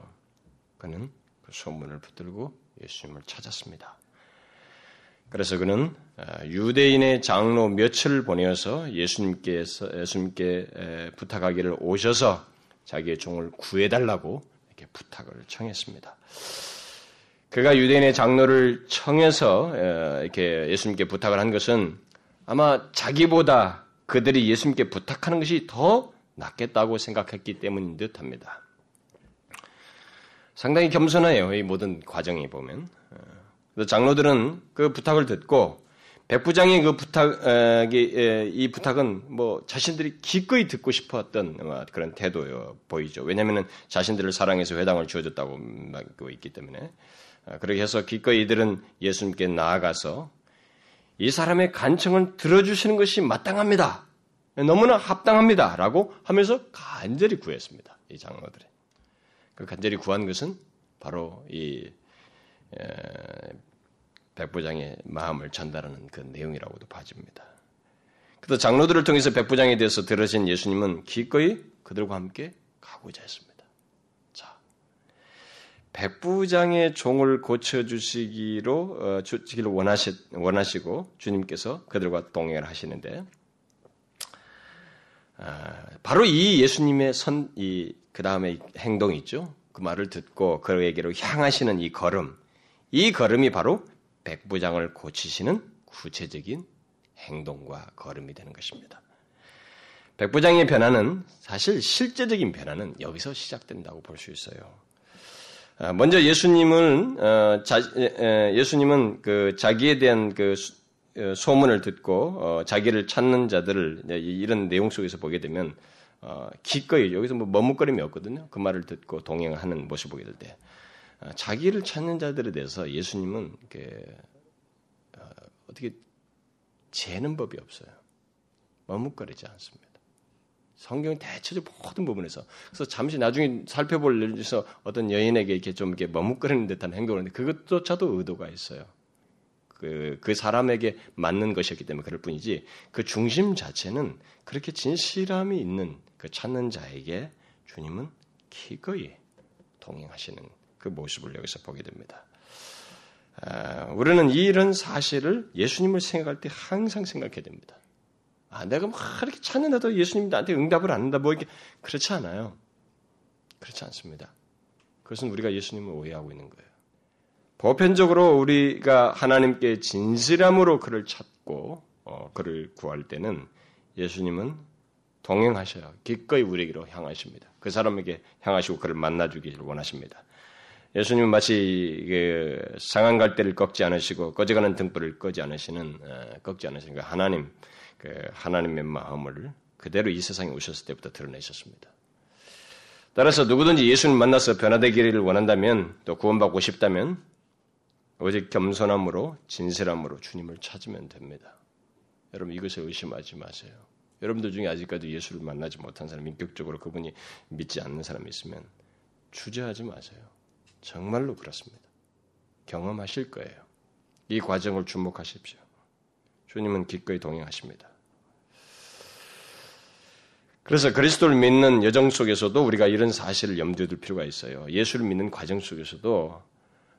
그는 그 소문을 붙들고 예수님을 찾았습니다. 그래서 그는 아, 유대인의 장로 몇을 보내어서 예수님께 예수님께 부탁하기를 오셔서 자기의 종을 구해달라고 이렇게 부탁을 청했습니다. 그가 유대인의 장로를 청해서 이렇게 예수님께 부탁을 한 것은 아마 자기보다 그들이 예수님께 부탁하는 것이 더 낫겠다고 생각했기 때문인 듯합니다. 상당히 겸손해요. 이 모든 과정이 보면. 어, 장로들은 그 부탁을 듣고 백부장의 그 부탁이 이 부탁은 뭐 자신들이 기꺼이 듣고 싶었던 그런 태도요 보이죠. 왜냐하면 자신들을 사랑해서 회당을 주어줬다고 말고 있기 때문에 아, 그렇게 해서 기꺼이 이들은 예수님께 나아가서 이 사람의 간청을 들어주시는 것이 마땅합니다. 너무나 합당합니다 라고 하면서 간절히 구했습니다. 이 장로들이 그 간절히 구한 것은 바로 이 백부장의 마음을 전달하는 그 내용이라고도 봐집니다. 그래서 장로들을 통해서 백부장에 대해서 들으신 예수님은 기꺼이 그들과 함께 가고자 했습니다. 자, 백부장의 종을 고쳐주시기로, 어, 주시기를 원하시, 원하시고 주님께서 그들과 동행을 하시는데, 아, 바로 이 예수님의 선, 이, 그 다음에 행동이 있죠. 그 말을 듣고 그에게로 향하시는 이 걸음, 이 걸음이 바로 백부장을 고치시는 구체적인 행동과 걸음이 되는 것입니다. 백부장의 변화는 사실 실제적인 변화는 여기서 시작된다고 볼 수 있어요. 아, 먼저 예수님은 어, 예수님은 그 자기에 대한 그 어, 소문을 듣고 어, 자기를 찾는 자들을 이런 내용 속에서 보게 되면 기꺼이 여기서 뭐 머뭇거림이 없거든요. 그 말을 듣고 동행하는 모습 보게 될 때. 아, 자기를 찾는 자들에 대해서 예수님은 어, 어떻게 재는 법이 없어요. 머뭇거리지 않습니다. 성경 대체적 모든 부분에서 그래서 잠시 나중에 살펴볼 일에서 어떤 여인에게 이렇게 좀 이렇게 머뭇거리는 듯한 행동을 하는데 그것조차도 의도가 있어요. 그, 그 사람에게 맞는 것이었기 때문에 그럴 뿐이지 그 중심 자체는 그렇게 진실함이 있는 그 찾는 자에게 주님은 기꺼이 동행하시는 그 모습을 여기서 보게 됩니다. 아, 우리는 이런 사실을 예수님을 생각할 때 항상 생각해야 됩니다. 아, 내가 막 이렇게 찾는다도 예수님이 나한테 응답을 안 한다, 뭐 이렇게 그렇지 않아요. 그렇지 않습니다. 그것은 우리가 예수님을 오해하고 있는 거예요. 보편적으로 우리가 하나님께 진실함으로 그를 찾고 어, 그를 구할 때는 예수님은 동행하셔요. 기꺼이 우리에게로 향하십니다. 그 사람에게 향하시고 그를 만나주기를 원하십니다. 예수님은 마치 그 상한 갈대를 꺾지 않으시고 꺼져가는 등불을 꺼지 않으시는 어, 꺾지 않으시는 그 하나님 그 하나님의 마음을 그대로 이 세상에 오셨을 때부터 드러내셨습니다. 따라서 누구든지 예수님 만나서 변화되기를 원한다면 또 구원받고 싶다면 오직 겸손함으로 진실함으로 주님을 찾으면 됩니다. 여러분 이것을 의심하지 마세요. 여러분들 중에 아직까지 예수를 만나지 못한 사람, 인격적으로 그분이 믿지 않는 사람이 있으면 주저하지 마세요. 정말로 그렇습니다. 경험하실 거예요. 이 과정을 주목하십시오. 주님은 기꺼이 동행하십니다. 그래서 그리스도를 믿는 여정 속에서도 우리가 이런 사실을 염두에 둘 필요가 있어요. 예수를 믿는 과정 속에서도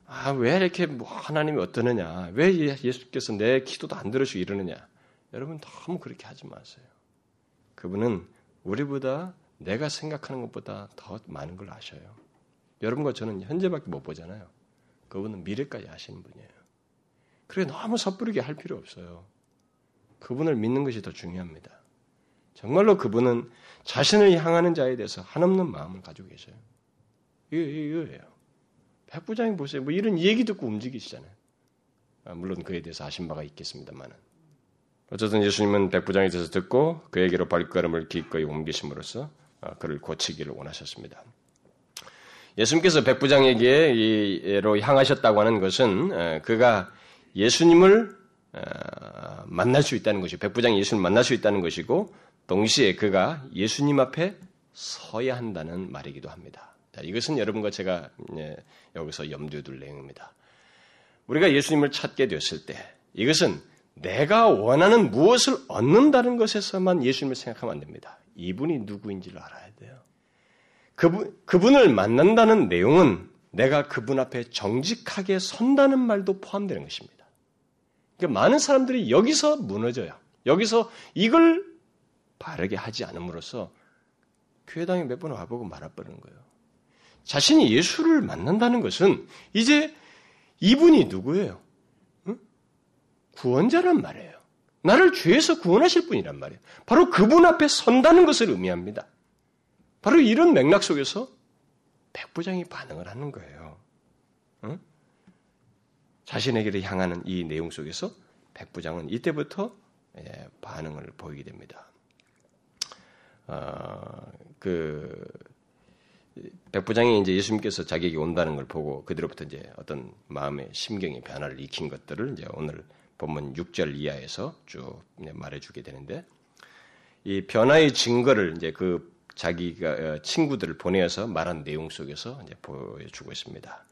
아, 왜 이렇게 뭐 하나님이 어떠느냐? 왜 예수께서 내 기도도 안 들으시고 이러느냐? 여러분 너무 그렇게 하지 마세요. 그분은 우리보다 내가 생각하는 것보다 더 많은 걸 아셔요. 여러분과 저는 현재밖에 못 보잖아요. 그분은 미래까지 아시는 분이에요. 그래 너무 섣부르게 할 필요 없어요. 그분을 믿는 것이 더 중요합니다. 정말로 그분은 자신을 향하는 자에 대해서 한없는 마음을 가지고 계셔요. 이거, 이거예요. 백부장이 보세요. 뭐 이런 얘기 듣고 움직이시잖아요. 아, 물론 그에 대해서 아신 바가 있겠습니다만은. 어쨌든 예수님은 백부장에 대해서 듣고 그에게로 발걸음을 기꺼이 옮기심으로써 아, 그를 고치기를 원하셨습니다. 예수님께서 백부장에게로 향하셨다고 하는 것은 그가 예수님을 만날 수 있다는 것이 백부장이 예수님을 만날 수 있다는 것이고 동시에 그가 예수님 앞에 서야 한다는 말이기도 합니다. 이것은 여러분과 제가 여기서 염두에 둘 내용입니다. 우리가 예수님을 찾게 되었을 때 이것은 내가 원하는 무엇을 얻는다는 것에서만 예수님을 생각하면 안 됩니다. 이분이 누구인지를 알아야 돼요. 그분, 그분을 만난다는 내용은 내가 그분 앞에 정직하게 선다는 말도 포함되는 것입니다. 그러니까 많은 사람들이 여기서 무너져요. 여기서 이걸 바르게 하지 않음으로써 교회당에 몇 번 와보고 말아버리는 거예요. 자신이 예수를 만난다는 것은 이제 이분이 누구예요? 응? 구원자란 말이에요. 나를 죄에서 구원하실 분이란 말이에요. 바로 그분 앞에 선다는 것을 의미합니다. 바로 이런 맥락 속에서 백부장이 반응을 하는 거예요. 응? 자신에게를 향하는 이 내용 속에서 백부장은 이때부터 예, 반응을 보이게 됩니다. 어, 그 백부장이 이제 예수님께서 자기에게 온다는 걸 보고 그대로부터 이제 어떤 마음의 심경의 변화를 익힌 것들을 이제 오늘 본문 6절 이하에서 쭉 말해주게 되는데 이 변화의 증거를 이제 그 자기가 어, 친구들을 보내어서 말한 내용 속에서 이제 보여주고 있습니다.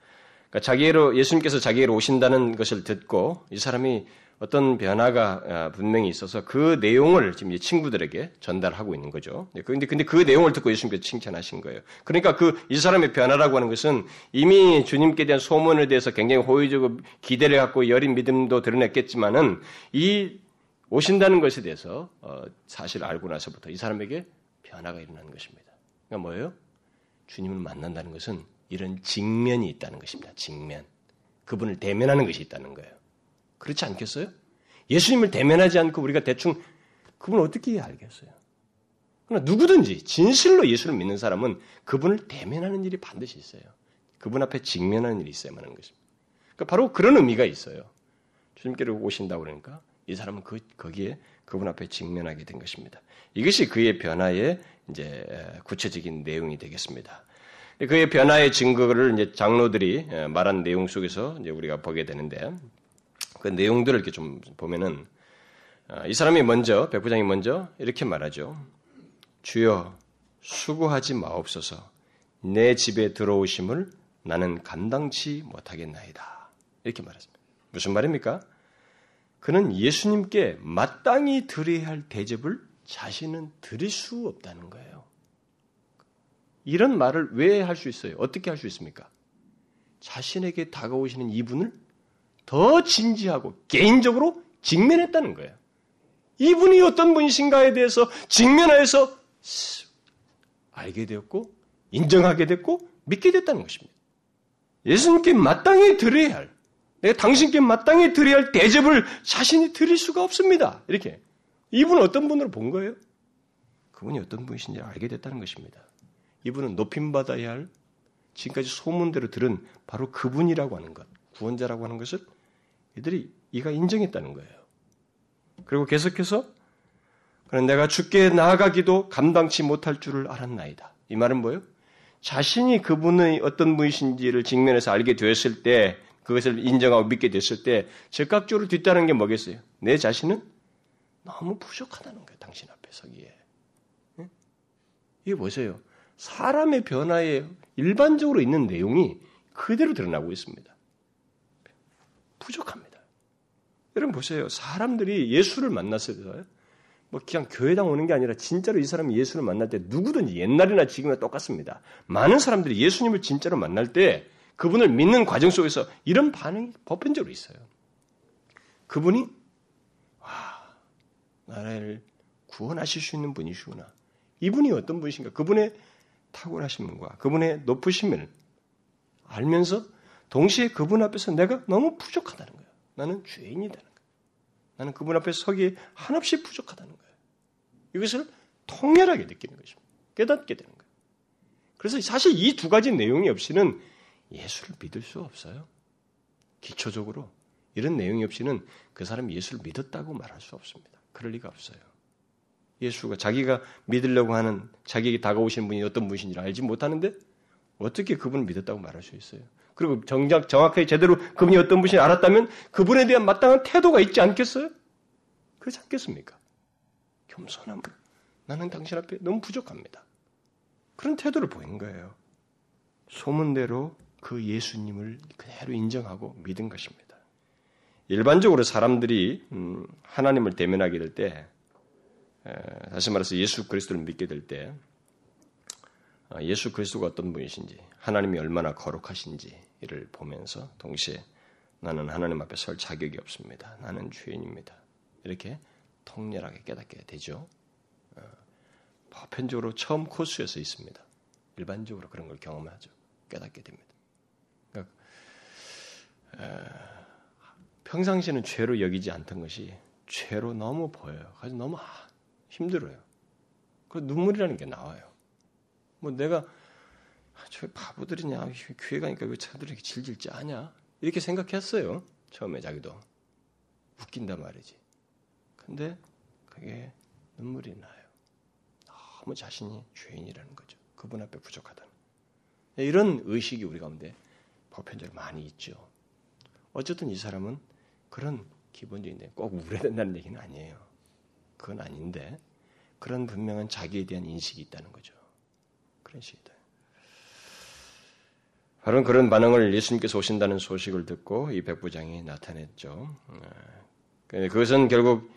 그러니까 자기로 예수님께서 자기로 오신다는 것을 듣고 이 사람이 어떤 변화가 아, 분명히 있어서 그 내용을 지금 이 친구들에게 전달하고 있는 거죠. 근데, 근데 그 내용을 듣고 예수님께서 칭찬하신 거예요. 그러니까 그 이 사람의 변화라고 하는 것은 이미 주님께 대한 소문에 대해서 굉장히 호의적으로 기대를 갖고 여린 믿음도 드러냈겠지만은 이 오신다는 것에 대해서 어, 사실 알고 나서부터 이 사람에게 변화가 일어나는 것입니다. 그러니까 뭐예요? 주님을 만난다는 것은 이런 직면이 있다는 것입니다. 직면. 그분을 대면하는 것이 있다는 거예요. 그렇지 않겠어요? 예수님을 대면하지 않고 우리가 대충 그분을 어떻게 알겠어요? 그러나 누구든지 진실로 예수를 믿는 사람은 그분을 대면하는 일이 반드시 있어요. 그분 앞에 직면하는 일이 있어야만 하는 것입니다. 그러니까 바로 그런 의미가 있어요. 주님께로 오신다고 그러니까 이 사람은 그, 거기에 그분 앞에 직면하게 된 것입니다. 이것이 그의 변화의 이제 구체적인 내용이 되겠습니다. 그의 변화의 증거를 이제 장로들이 말한 내용 속에서 이제 우리가 보게 되는데 그 내용들을 이렇게 좀 보면은 아, 이 사람이 먼저 백부장이 먼저 이렇게 말하죠. 주여 수고하지 마옵소서. 내 집에 들어오심을 나는 감당치 못하겠나이다. 이렇게 말했습니다. 무슨 말입니까? 그는 예수님께 마땅히 드려야 할 대접을 자신은 드릴 수 없다는 거예요. 이런 말을 왜 할 수 있어요? 어떻게 할 수 있습니까? 자신에게 다가오시는 이분을 더 진지하고 개인적으로 직면했다는 거예요. 이분이 어떤 분이신가에 대해서 직면하여서 알게 되었고 인정하게 됐고 믿게 됐다는 것입니다. 예수님께 마땅히 드려야 할 내가 당신께 마땅히 드려야 할 대접을 자신이 드릴 수가 없습니다. 이렇게 이분은 어떤 분으로 본 거예요? 그분이 어떤 분이신지 알게 됐다는 것입니다. 이분은 높임받아야 할 지금까지 소문대로 들은 바로 그분이라고 하는 것, 구원자라고 하는 것을 이들이 이가 인정했다는 거예요. 그리고 계속해서 그는 내가 죽게 나아가기도 감당치 못할 줄을 알았나이다. 이 말은 뭐예요? 자신이 그분의 어떤 분이신지를 직면해서 알게 되었을 때 그것을 인정하고 믿게 됐을 때 즉각적으로 뒤따르는 게 뭐겠어요? 내 자신은 너무 부족하다는 거예요. 당신 앞에 서기에. 이게 보세요. 사람의 변화에 일반적으로 있는 내용이 그대로 드러나고 있습니다. 부족합니다. 여러분 보세요. 사람들이 예수를 만났을 때, 뭐 그냥 교회당 오는 게 아니라 진짜로 이 사람이 예수를 만날 때 누구든지 옛날이나 지금이나 똑같습니다. 많은 사람들이 예수님을 진짜로 만날 때 그분을 믿는 과정 속에서 이런 반응이 보편적으로 있어요. 그분이 와 나를 구원하실 수 있는 분이시구나. 이분이 어떤 분이신가? 그분의 탁월하심과 그분의 높으심을 알면서 동시에 그분 앞에서 내가 너무 부족하다는 거예요. 나는 죄인이라는 거예요. 나는 그분 앞에 서기에 한없이 부족하다는 거예요. 이것을 통렬하게 느끼는 것입니다. 깨닫게 되는 거예요. 그래서 사실 이 두 가지 내용이 없이는 예수를 믿을 수 없어요. 기초적으로 이런 내용이 없이는 그 사람이 예수를 믿었다고 말할 수 없습니다. 그럴 리가 없어요. 예수가 자기가 믿으려고 하는 자기에게 다가오시는 분이 어떤 분이신지 알지 못하는데 어떻게 그분을 믿었다고 말할 수 있어요? 그리고 정작 정확하게 제대로 그분이 어떤 분인지 알았다면 그분에 대한 마땅한 태도가 있지 않겠어요? 그렇지 않겠습니까? 겸손함. 나는 당신 앞에 너무 부족합니다. 그런 태도를 보인 거예요. 소문대로 그 예수님을 그대로 인정하고 믿은 것입니다. 일반적으로 사람들이 음, 하나님을 대면하게 될 때, 다시 말해서 예수 그리스도를 믿게 될때 아, 예수 그리스도가 어떤 분이신지, 하나님이 얼마나 거룩하신지를 보면서 동시에 나는 하나님 앞에 설 자격이 없습니다. 나는 죄인입니다. 이렇게 통렬하게 깨닫게 되죠. 어, 보편적으로 처음 코스에서 있습니다. 일반적으로 그런 걸 경험하죠. 깨닫게 됩니다. 그러니까, 평상시에는 죄로 여기지 않던 것이 죄로 너무 보여요. 그래서 너무 힘들어요. 그 눈물이라는 게 나와요. 뭐 내가 아, 저 바보들이냐 교회 가니까 왜 차들이 이렇게 질질 짜냐 이렇게 생각했어요 처음에 자기도 바뀐단 말이지. 근데 그게 눈물이 나요. 너무 자신이 죄인이라는 거죠. 그분 앞에 부족하다는. 이런 의식이 우리 가운데 보편적으로 많이 있죠. 어쨌든 이 사람은 그런 기본적인 꼭 울어야 된다는 얘기는 아니에요. 그건 아닌데 그런 분명한 자기에 대한 인식이 있다는 거죠. 그런 식이다. 바로 그런 반응을 예수님께서 오신다는 소식을 듣고 이 백부장이 나타냈죠. 어, 그것은 결국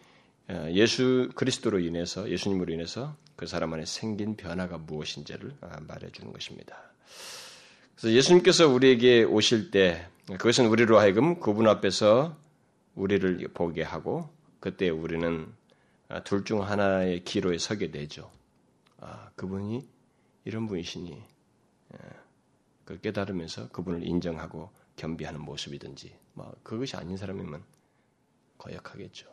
어, 예수 그리스도로 인해서 예수님으로 인해서 그 사람 안에 생긴 변화가 무엇인지를 아, 말해주는 것입니다. 그래서 예수님께서 우리에게 오실 때 그것은 우리로 하여금 그분 앞에서 우리를 보게 하고 그때 우리는 아, 둘중 하나의 기로에 서게 되죠. 아, 그분이 이런 분이시니 예, 그 깨달으면서 그분을 인정하고 겸비하는 모습이든지 뭐 그것이 아닌 사람이면 거역하겠죠.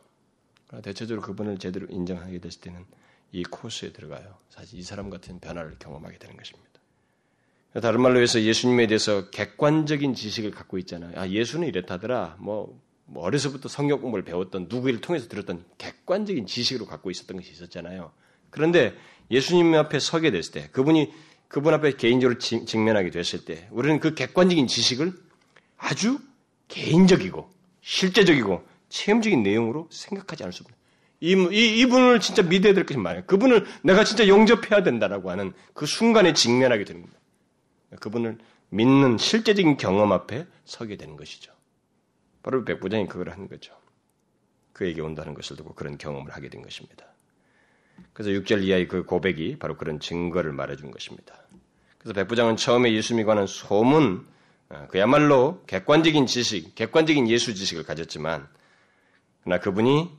대체적으로 그분을 제대로 인정하게 됐을 때는 이 코스에 들어가요. 사실 이 사람 같은 변화를 경험하게 되는 것입니다. 다른 말로 해서 예수님에 대해서 객관적인 지식을 갖고 있잖아요. 아, 예수는 이랬다더라. 뭐, 뭐 어려서부터 성경 공부를 배웠던 누구를 통해서 들었던 객관적인 지식으로 갖고 있었던 것이 있었잖아요. 그런데 예수님 앞에 서게 됐을 때, 그분이 그분 앞에 개인적으로 직면하게 됐을 때, 우리는 그 객관적인 지식을 아주 개인적이고 실제적이고 체험적인 내용으로 생각하지 않을 수 없는. 이, 이, 이분을 진짜 믿어야 될 것이 많아요. 그분을 내가 진짜 영접해야 된다라고 하는 그 순간에 직면하게 되는 겁니다. 그분을 믿는 실제적인 경험 앞에 서게 되는 것이죠. 바로 백부장이 그걸 하는 거죠. 그에게 온다는 것을 두고 그런 경험을 하게 된 것입니다. 그래서 6절 이하의 그 고백이 바로 그런 증거를 말해준 것입니다. 그래서 백부장은 처음에 예수님에 관한 소문, 어, 그야말로 객관적인 지식, 객관적인 예수 지식을 가졌지만, 그러나 그분이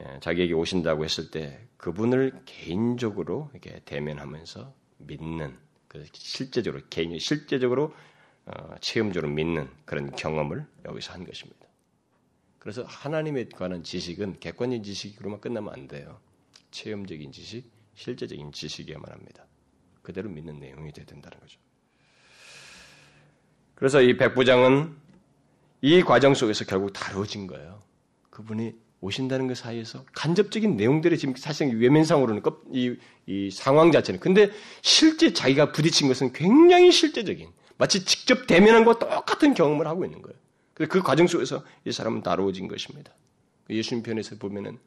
예, 자기에게 오신다고 했을 때 그분을 개인적으로 이렇게 대면하면서 믿는 그 실제적으로 개인이 실제적으로 어, 체험적으로 믿는 그런 경험을 여기서 한 것입니다. 그래서 하나님에 관한 지식은 객관적인 지식으로만 끝나면 안 돼요. 체험적인 지식, 실제적인 지식이야만 합니다. 그대로 믿는 내용이 돼야 된다는 거죠. 그래서 이 백부장은 이 과정 속에서 결국 다루어진 거예요. 그분이 오신다는 그 사이에서 간접적인 내용들이 지금 사실 외면상으로는 이, 이 상황 자체는 근데 실제 자기가 부딪힌 것은 굉장히 실제적인 마치 직접 대면한 것과 똑같은 경험을 하고 있는 거예요. 그래서 그 과정 속에서 이 사람은 다루어진 것입니다. 예수님 편에서 보면은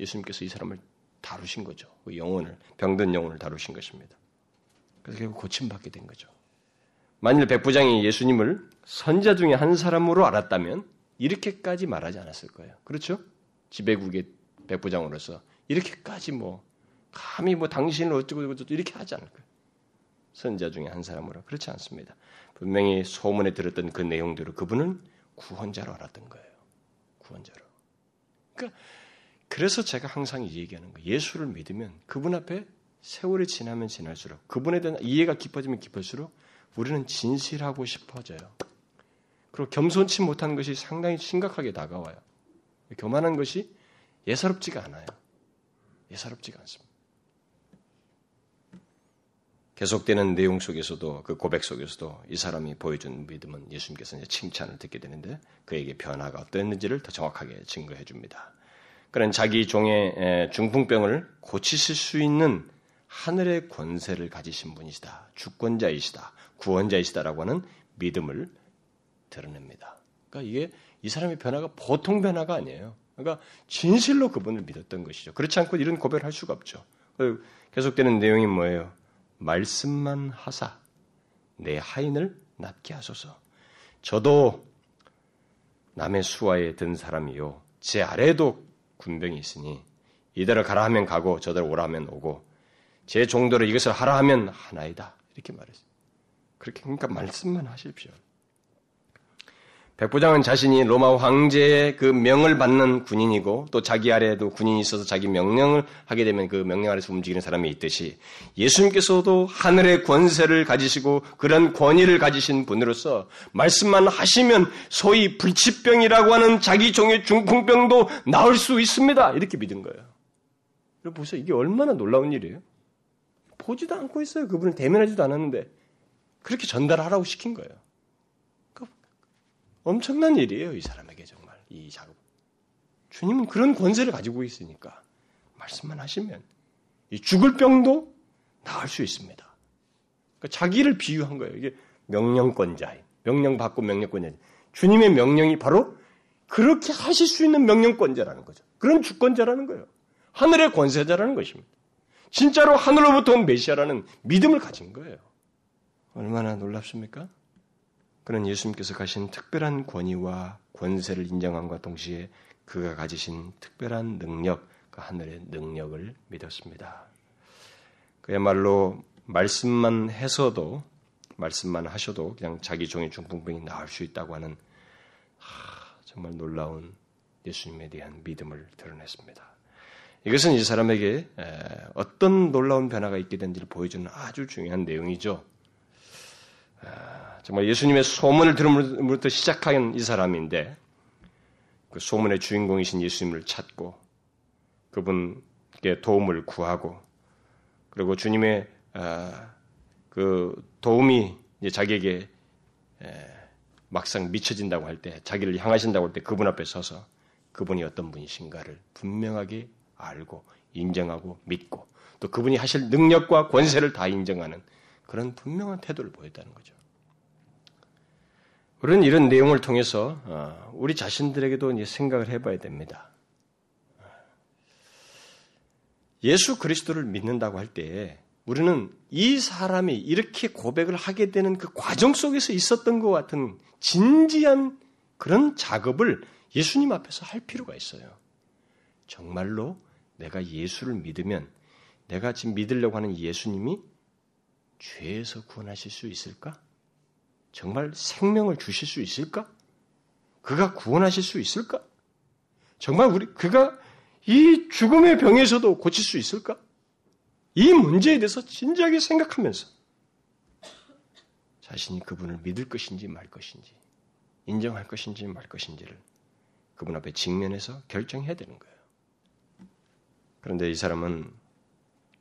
예수님께서 이 사람을 다루신 거죠. 그 영혼을 병든 영혼을 다루신 것입니다. 그래서 결국 고침받게 된 거죠. 만일 백부장이 예수님을 선자 중에 한 사람으로 알았다면 이렇게까지 말하지 않았을 거예요. 그렇죠? 지배국의 백부장으로서 이렇게까지 뭐 감히 뭐 당신을 어쩌고 저쩌고 이렇게 하지 않을 거예요. 선자 중에 한 사람으로 그렇지 않습니다. 분명히 소문에 들었던 그 내용대로 그분은 구원자로 알았던 거예요. 구원자로. 그러니까 그래서 제가 항상 얘기하는 거예요. 예수를 믿으면 그분 앞에 세월이 지나면 지날수록 그분에 대한 이해가 깊어지면 깊을수록 우리는 진실하고 싶어져요. 그리고 겸손치 못한 것이 상당히 심각하게 다가와요. 교만한 것이 예사롭지가 않아요. 예사롭지가 않습니다. 계속되는 내용 속에서도 그 고백 속에서도 이 사람이 보여준 믿음은 예수님께서 이제 칭찬을 듣게 되는데 그에게 변화가 어땠는지를 더 정확하게 증거해 줍니다. 그런 자기 종의 중풍병을 고치실 수 있는 하늘의 권세를 가지신 분이시다. 주권자이시다. 구원자이시다라고 하는 믿음을 드러냅니다. 그러니까 이게 이 사람의 변화가 보통 변화가 아니에요. 그러니까 진실로 그분을 믿었던 것이죠. 그렇지 않고 이런 고백을 할 수가 없죠. 계속되는 내용이 뭐예요? 말씀만 하사 내 하인을 낫게 하소서. 저도 남의 수하에 든 사람이요. 제 아래에도 군병이 있으니 이대로 가라 하면 가고 저대로 오라 하면 오고 제 종도로 이것을 하라 하면 하나이다. 이렇게 말했어요. 그렇게 그러니까 말씀만 하십시오. 백부장은 자신이 로마 황제의 그 명을 받는 군인이고 또 자기 아래에도 군인이 있어서 자기 명령을 하게 되면 그 명령 아래서 움직이는 사람이 있듯이 예수님께서도 하늘의 권세를 가지시고 그런 권위를 가지신 분으로서 말씀만 하시면 소위 불치병이라고 하는 자기 종의 중풍병도 나을 수 있습니다. 이렇게 믿은 거예요. 여러분 보세요. 이게 얼마나 놀라운 일이에요. 보지도 않고 있어요. 그분을 대면하지도 않았는데 그렇게 전달하라고 시킨 거예요. 엄청난 일이에요, 이 사람에게 정말 이 작업. 주님은 그런 권세를 가지고 있으니까 말씀만 하시면 이 죽을 병도 나을 수 있습니다. 그러니까 자기를 비유한 거예요. 이게 명령권자, 명령 받고 명령권자. 주님의 명령이 바로 그렇게 하실 수 있는 명령권자라는 거죠. 그런 주권자라는 거예요. 하늘의 권세자라는 것입니다. 진짜로 하늘로부터 온 메시아라는 믿음을 가진 거예요. 얼마나 놀랍습니까? 그런 예수님께서 가신 특별한 권위와 권세를 인정함과 동시에 그가 가지신 특별한 능력, 그 하늘의 능력을 믿었습니다. 그야말로 말씀만 해서도 말씀만 하셔도 그냥 자기 종의 중풍병이 나을 수 있다고 하는 하, 정말 놀라운 예수님에 대한 믿음을 드러냈습니다. 이것은 이 사람에게 어떤 놀라운 변화가 있게 된지를 보여주는 아주 중요한 내용이죠. 아, 정말 예수님의 소문을 들음으로부터 시작한 이 사람인데 그 소문의 주인공이신 예수님을 찾고 그분께 도움을 구하고 그리고 주님의 아, 그 도움이 자기에게 막상 미쳐진다고 할 때, 자기를 향하신다고 할 때 그분 앞에 서서 그분이 어떤 분이신가를 분명하게 알고 인정하고 믿고 또 그분이 하실 능력과 권세를 다 인정하는 그런 분명한 태도를 보였다는 거죠. 우리는 이런 내용을 통해서 어, 우리 자신들에게도 생각을 해봐야 됩니다. 예수 그리스도를 믿는다고 할 때 우리는 이 사람이 이렇게 고백을 하게 되는 그 과정 속에서 있었던 것 같은 진지한 그런 작업을 예수님 앞에서 할 필요가 있어요. 정말로 내가 예수를 믿으면 내가 지금 믿으려고 하는 예수님이 죄에서 구원하실 수 있을까? 정말 생명을 주실 수 있을까? 그가 구원하실 수 있을까? 정말 우리 그가 이 죽음의 병에서도 고칠 수 있을까? 이 문제에 대해서 진지하게 생각하면서 자신이 그분을 믿을 것인지 말 것인지 인정할 것인지 말 것인지를 그분 앞에 직면해서 결정해야 되는 거예요. 그런데 이 사람은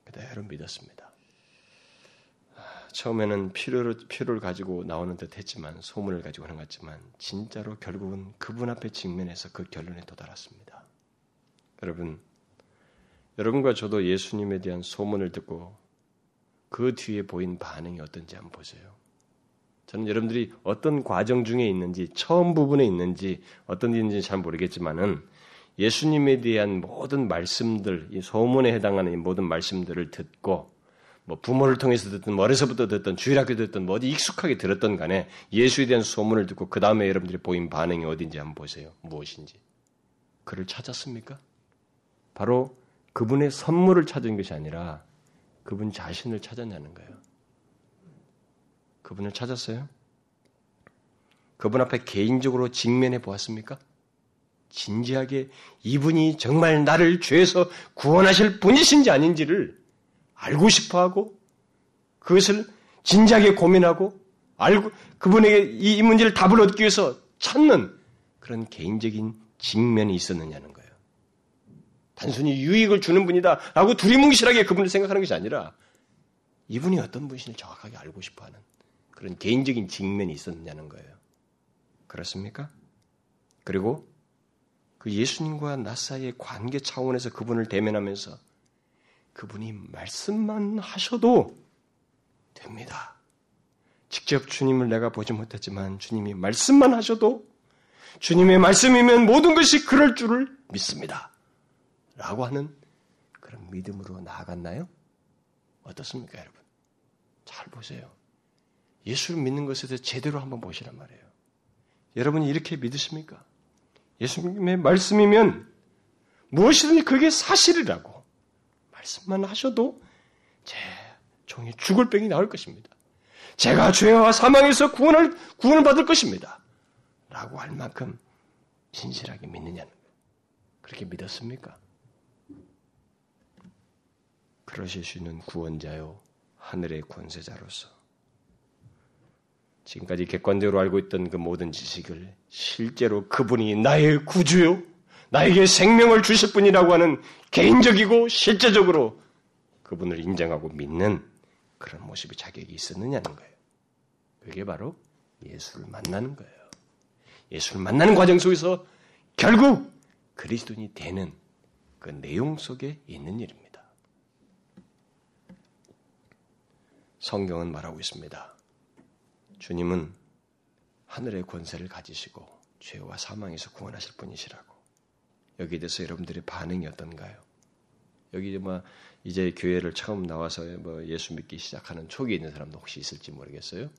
그대로 믿었습니다. 처음에는 필요를, 필요를 가지고 나오는 듯 했지만, 소문을 가지고 하는 것 같지만, 진짜로 결국은 그분 앞에 직면해서 그 결론에 도달했습니다. 여러분, 여러분과 저도 예수님에 대한 소문을 듣고 그 뒤에 보인 반응이 어떤지 한번 보세요. 저는 여러분들이 어떤 과정 중에 있는지, 처음 부분에 있는지, 어떤 일인지 잘 모르겠지만은 예수님에 대한 모든 말씀들, 이 소문에 해당하는 모든 말씀들을 듣고 뭐 부모를 통해서 듣든 어려서부터 듣던 주일학교 듣던 뭐 어디 익숙하게 들었던 간에 예수에 대한 소문을 듣고 그 다음에 여러분들이 보인 반응이 어딘지 한번 보세요. 무엇인지. 그를 찾았습니까? 바로 그분의 선물을 찾은 것이 아니라 그분 자신을 찾았냐는 거예요. 그분을 찾았어요? 그분 앞에 개인적으로 직면해 보았습니까? 진지하게 이분이 정말 나를 죄에서 구원하실 분이신지 아닌지를 알고 싶어 하고 그것을 진지하게 고민하고 알고 그분에게 이 문제를 답을 얻기 위해서 찾는 그런 개인적인 직면이 있었느냐는 거예요. 단순히 유익을 주는 분이다 라고 두리뭉실하게 그분을 생각하는 것이 아니라 이분이 어떤 분이신지 정확하게 알고 싶어 하는 그런 개인적인 직면이 있었느냐는 거예요. 그렇습니까? 그리고 그 예수님과 나 사이의 관계 차원에서 그분을 대면하면서 그분이 말씀만 하셔도 됩니다. 직접 주님을 내가 보지 못했지만 주님이 말씀만 하셔도 주님의 말씀이면 모든 것이 그럴 줄을 믿습니다. 라고 하는 그런 믿음으로 나아갔나요? 어떻습니까, 여러분? 잘 보세요. 예수를 믿는 것에 대해서 제대로 한번 보시란 말이에요. 여러분이 이렇게 믿으십니까? 예수님의 말씀이면 무엇이든지 그게 사실이라고 말씀만 하셔도 제 종이 죽을 병이 나올 것입니다. 제가 죄와 사망에서 구원을 구원을 받을 것입니다. 라고 할 만큼 진실하게 믿느냐는 거예요. 그렇게 믿었습니까? 그러실 수 있는 구원자요 하늘의 권세자로서 지금까지 객관적으로 알고 있던 그 모든 지식을 실제로 그분이 나의 구주요, 나에게 생명을 주실 분이라고 하는 개인적이고 실제적으로 그분을 인정하고 믿는 그런 모습이 자격이 있었느냐는 거예요. 그게 바로 예수를 만나는 거예요. 예수를 만나는 과정 속에서 결국 그리스도인이 되는 그 내용 속에 있는 일입니다. 성경은 말하고 있습니다. 주님은 하늘의 권세를 가지시고 죄와 사망에서 구원하실 분이시라고. 여기에 대해서 여러분들의 반응이 어떤가요? 여기 뭐 이제 교회를 처음 나와서 뭐 예수 믿기 시작하는 초기에 있는 사람도 혹시 있을지 모르겠어요.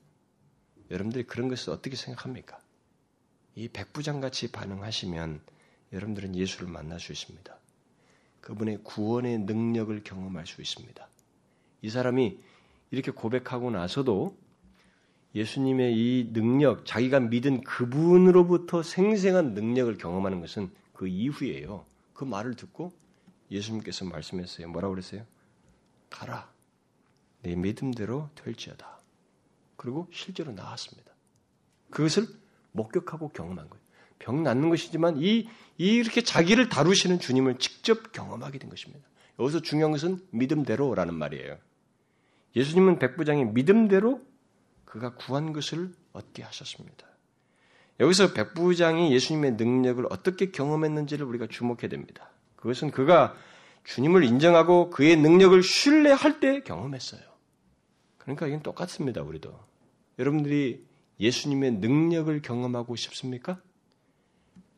여러분들이 그런 것을 어떻게 생각합니까? 이 백부장 같이 반응하시면 여러분들은 예수를 만날 수 있습니다. 그분의 구원의 능력을 경험할 수 있습니다. 이 사람이 이렇게 고백하고 나서도 예수님의 이 능력, 자기가 믿은 그분으로부터 생생한 능력을 경험하는 것은 그 이후예요. 그 말을 듣고 예수님께서 말씀했어요. 뭐라고 그랬어요? 가라. 내 믿음대로 될지어다. 그리고 실제로 나았습니다. 그것을 목격하고 경험한 거예요. 병 낫는 것이지만 이, 이렇게 자기를 다루시는 주님을 직접 경험하게 된 것입니다. 여기서 중요한 것은 믿음대로라는 말이에요. 예수님은 백부장이 믿음대로 그가 구한 것을 얻게 하셨습니다. 여기서 백부장이 예수님의 능력을 어떻게 경험했는지를 우리가 주목해야 됩니다. 그것은 그가 주님을 인정하고 그의 능력을 신뢰할 때 경험했어요. 그러니까 이건 똑같습니다, 우리도. 여러분들이 예수님의 능력을 경험하고 싶습니까?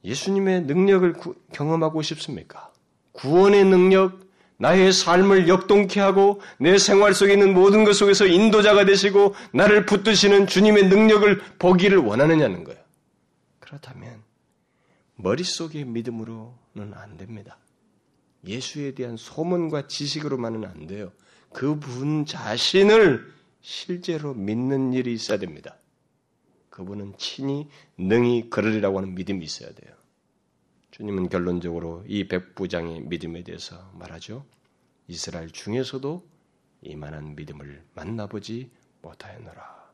예수님의 능력을 구, 경험하고 싶습니까? 구원의 능력, 나의 삶을 역동케 하고 내 생활 속에 있는 모든 것 속에서 인도자가 되시고 나를 붙드시는 주님의 능력을 보기를 원하느냐는 거예요. 그렇다면 머릿속의 믿음으로는 안 됩니다. 예수에 대한 소문과 지식으로만은 안 돼요. 그분 자신을 실제로 믿는 일이 있어야 됩니다. 그분은 친히 능히 그러리라고 하는 믿음이 있어야 돼요. 주님은 결론적으로 이 백부장의 믿음에 대해서 말하죠. 이스라엘 중에서도 이만한 믿음을 만나보지 못하였노라.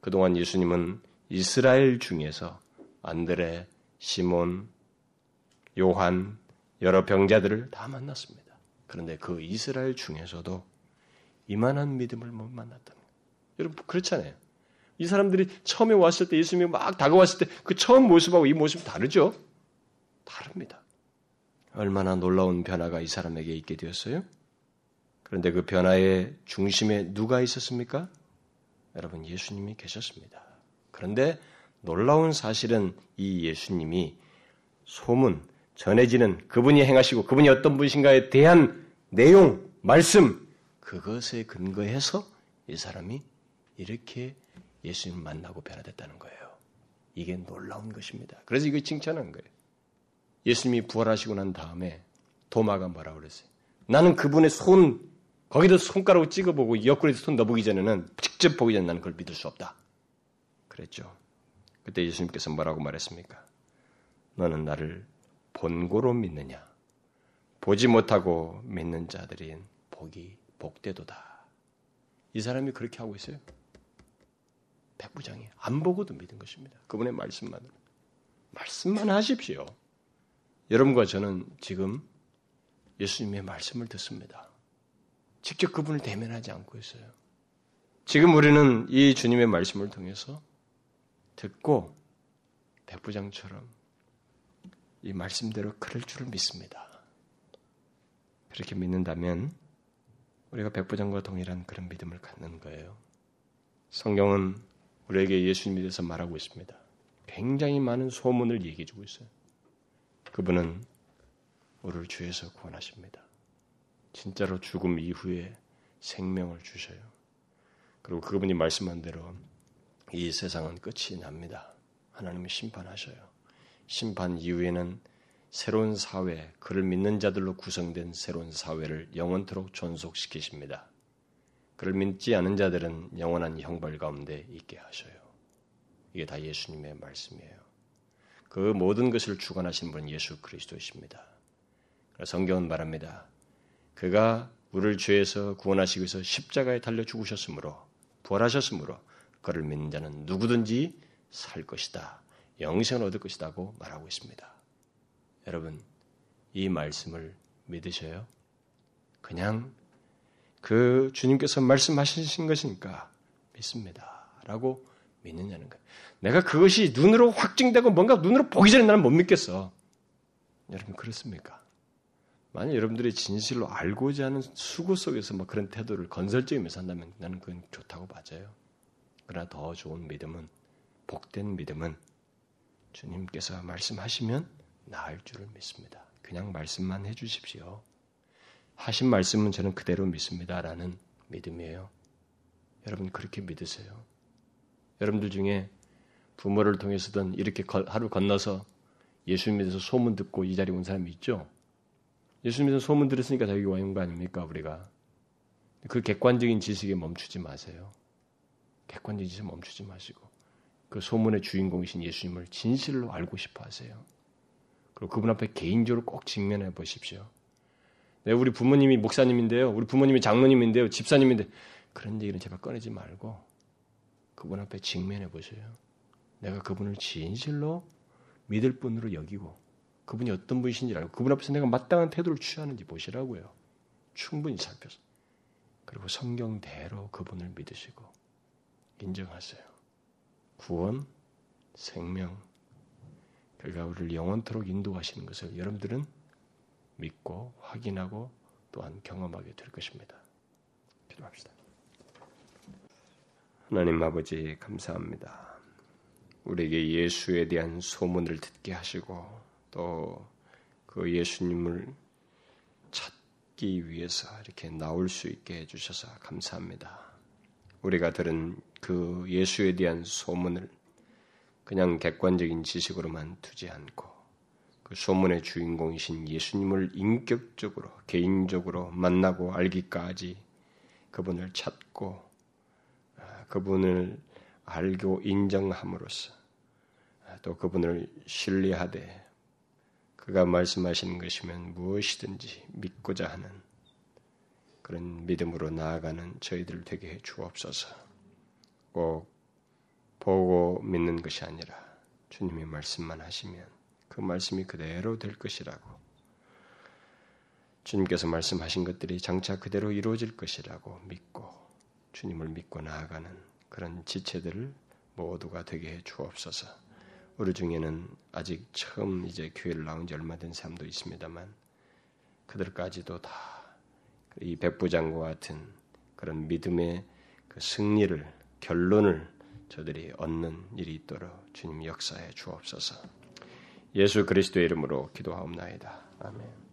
그동안 예수님은 이스라엘 중에서 안드레, 시몬, 요한, 여러 병자들을 다 만났습니다. 그런데 그 이스라엘 중에서도 이만한 믿음을 못 만났다는 거예요. 여러분 그렇잖아요. 이 사람들이 처음에 왔을 때 예수님이 막 다가왔을 때 그 처음 모습하고 이 모습 다르죠? 다릅니다. 얼마나 놀라운 변화가 이 사람에게 있게 되었어요? 그런데 그 변화의 중심에 누가 있었습니까? 여러분 예수님이 계셨습니다. 그런데 놀라운 사실은 이 예수님이 소문, 전해지는 그분이 행하시고 그분이 어떤 분이신가에 대한 내용, 말씀, 그것에 근거해서 이 사람이 이렇게 예수님을 만나고 변화됐다는 거예요. 이게 놀라운 것입니다. 그래서 이거 칭찬한 거예요. 예수님이 부활하시고 난 다음에 도마가 뭐라고 그랬어요? 나는 그분의 손, 거기도 손가락으로 찍어보고 옆구리에 손 넣어보기 전에는 직접 보기 전에 나는 그걸 믿을 수 없다. 그랬죠. 그때 예수님께서 뭐라고 말했습니까? 너는 나를 본고로 믿느냐? 보지 못하고 믿는 자들인 복이 복되도다. 이 사람이 그렇게 하고 있어요. 백부장이 안 보고도 믿은 것입니다. 그분의 말씀만 말씀만 하십시오. 여러분과 저는 지금 예수님의 말씀을 듣습니다. 직접 그분을 대면하지 않고 있어요. 지금 우리는 이 주님의 말씀을 통해서 듣고 백부장처럼 이 말씀대로 그럴 줄을 믿습니다. 그렇게 믿는다면 우리가 백부장과 동일한 그런 믿음을 갖는 거예요. 성경은 우리에게 예수님에 대해서 말하고 있습니다. 굉장히 많은 소문을 얘기해 주고 있어요. 그분은 우리를 죄에서 구원하십니다. 진짜로 죽음 이후에 생명을 주셔요. 그리고 그분이 말씀한 대로 이 세상은 끝이 납니다. 하나님이 심판하셔요. 심판 이후에는 새로운 사회, 그를 믿는 자들로 구성된 새로운 사회를 영원토록 존속시키십니다. 그를 믿지 않은 자들은 영원한 형벌 가운데 있게 하셔요. 이게 다 예수님의 말씀이에요. 그 모든 것을 주관하신 분은 예수 그리스도이십니다. 성경은 말합니다. 그가 우리를 죄에서 구원하시기 위해서 십자가에 달려 죽으셨으므로 부활하셨으므로 그를 믿는 자는 누구든지 살 것이다. 영생을 얻을 것이다고 말하고 있습니다. 여러분, 이 말씀을 믿으셔요? 그냥 그 주님께서 말씀하신 것이니까 믿습니다. 라고 믿느냐는 거예요. 내가 그것이 눈으로 확증되고 뭔가 눈으로 보기 전에 나는 못 믿겠어. 여러분 그렇습니까? 만약 여러분들이 진실로 알고자 하는 수고 속에서 뭐 그런 태도를 건설적이면서 한다면 나는 그건 좋다고 맞아요. 그러나 더 좋은 믿음은 복된 믿음은 주님께서 말씀하시면 나을 줄을 믿습니다. 그냥 말씀만 해주십시오. 하신 말씀은 저는 그대로 믿습니다라는 믿음이에요. 여러분 그렇게 믿으세요. 여러분들 중에 부모를 통해서든 이렇게 하루 건너서 예수님 믿어서 소문 듣고 이 자리에 온 사람이 있죠. 예수님 믿어서 소문 들었으니까 다 여기 와 있는 거 아닙니까 우리가? 그 객관적인 지식에 멈추지 마세요. 객관적인 지식에 멈추지 마시고 그 소문의 주인공이신 예수님을 진실로 알고 싶어 하세요. 그리고 그분 앞에 개인적으로 꼭 직면해 보십시오. 네, 우리 부모님이 목사님인데요. 우리 부모님이 장로님인데요. 집사님인데 그런 얘기는 제발 꺼내지 말고 그분 앞에 직면해 보세요. 내가 그분을 진실로 믿을 분으로 여기고 그분이 어떤 분이신지 알고 그분 앞에서 내가 마땅한 태도를 취하는지 보시라고요. 충분히 살펴서. 그리고 성경대로 그분을 믿으시고 인정하세요. 구원, 생명, 결과 우리를 영원토록 인도하시는 것을 여러분들은 믿고 확인하고 또한 경험하게 될 것입니다. 기도합시다. 하나님 아버지 감사합니다. 우리에게 예수에 대한 소문을 듣게 하시고 또 그 예수님을 찾기 위해서 이렇게 나올 수 있게 해주셔서 감사합니다. 우리가 들은 그 예수에 대한 소문을 그냥 객관적인 지식으로만 두지 않고 그 소문의 주인공이신 예수님을 인격적으로 개인적으로 만나고 알기까지 그분을 찾고 아, 그분을 알고 인정함으로써 아, 또 그분을 신뢰하되 그가 말씀하시는 것이면 무엇이든지 믿고자 하는 그런 믿음으로 나아가는 저희들 되게 해 주옵소서. 꼭 보고 믿는 것이 아니라 주님의 말씀만 하시면 그 말씀이 그대로 될 것이라고 주님께서 말씀하신 것들이 장차 그대로 이루어질 것이라고 믿고 주님을 믿고 나아가는 그런 지체들을 모두가 되게 해 주옵소서. 우리 중에는 아직 처음 이제 교회를 나온 지 얼마 된 사람도 있습니다만 그들까지도 다 이 백부장과 같은 그런 믿음의 그 승리를 결론을 저들이 얻는 일이 있도록 주님 역사해 주옵소서. 예수 그리스도의 이름으로 기도하옵나이다. 아멘.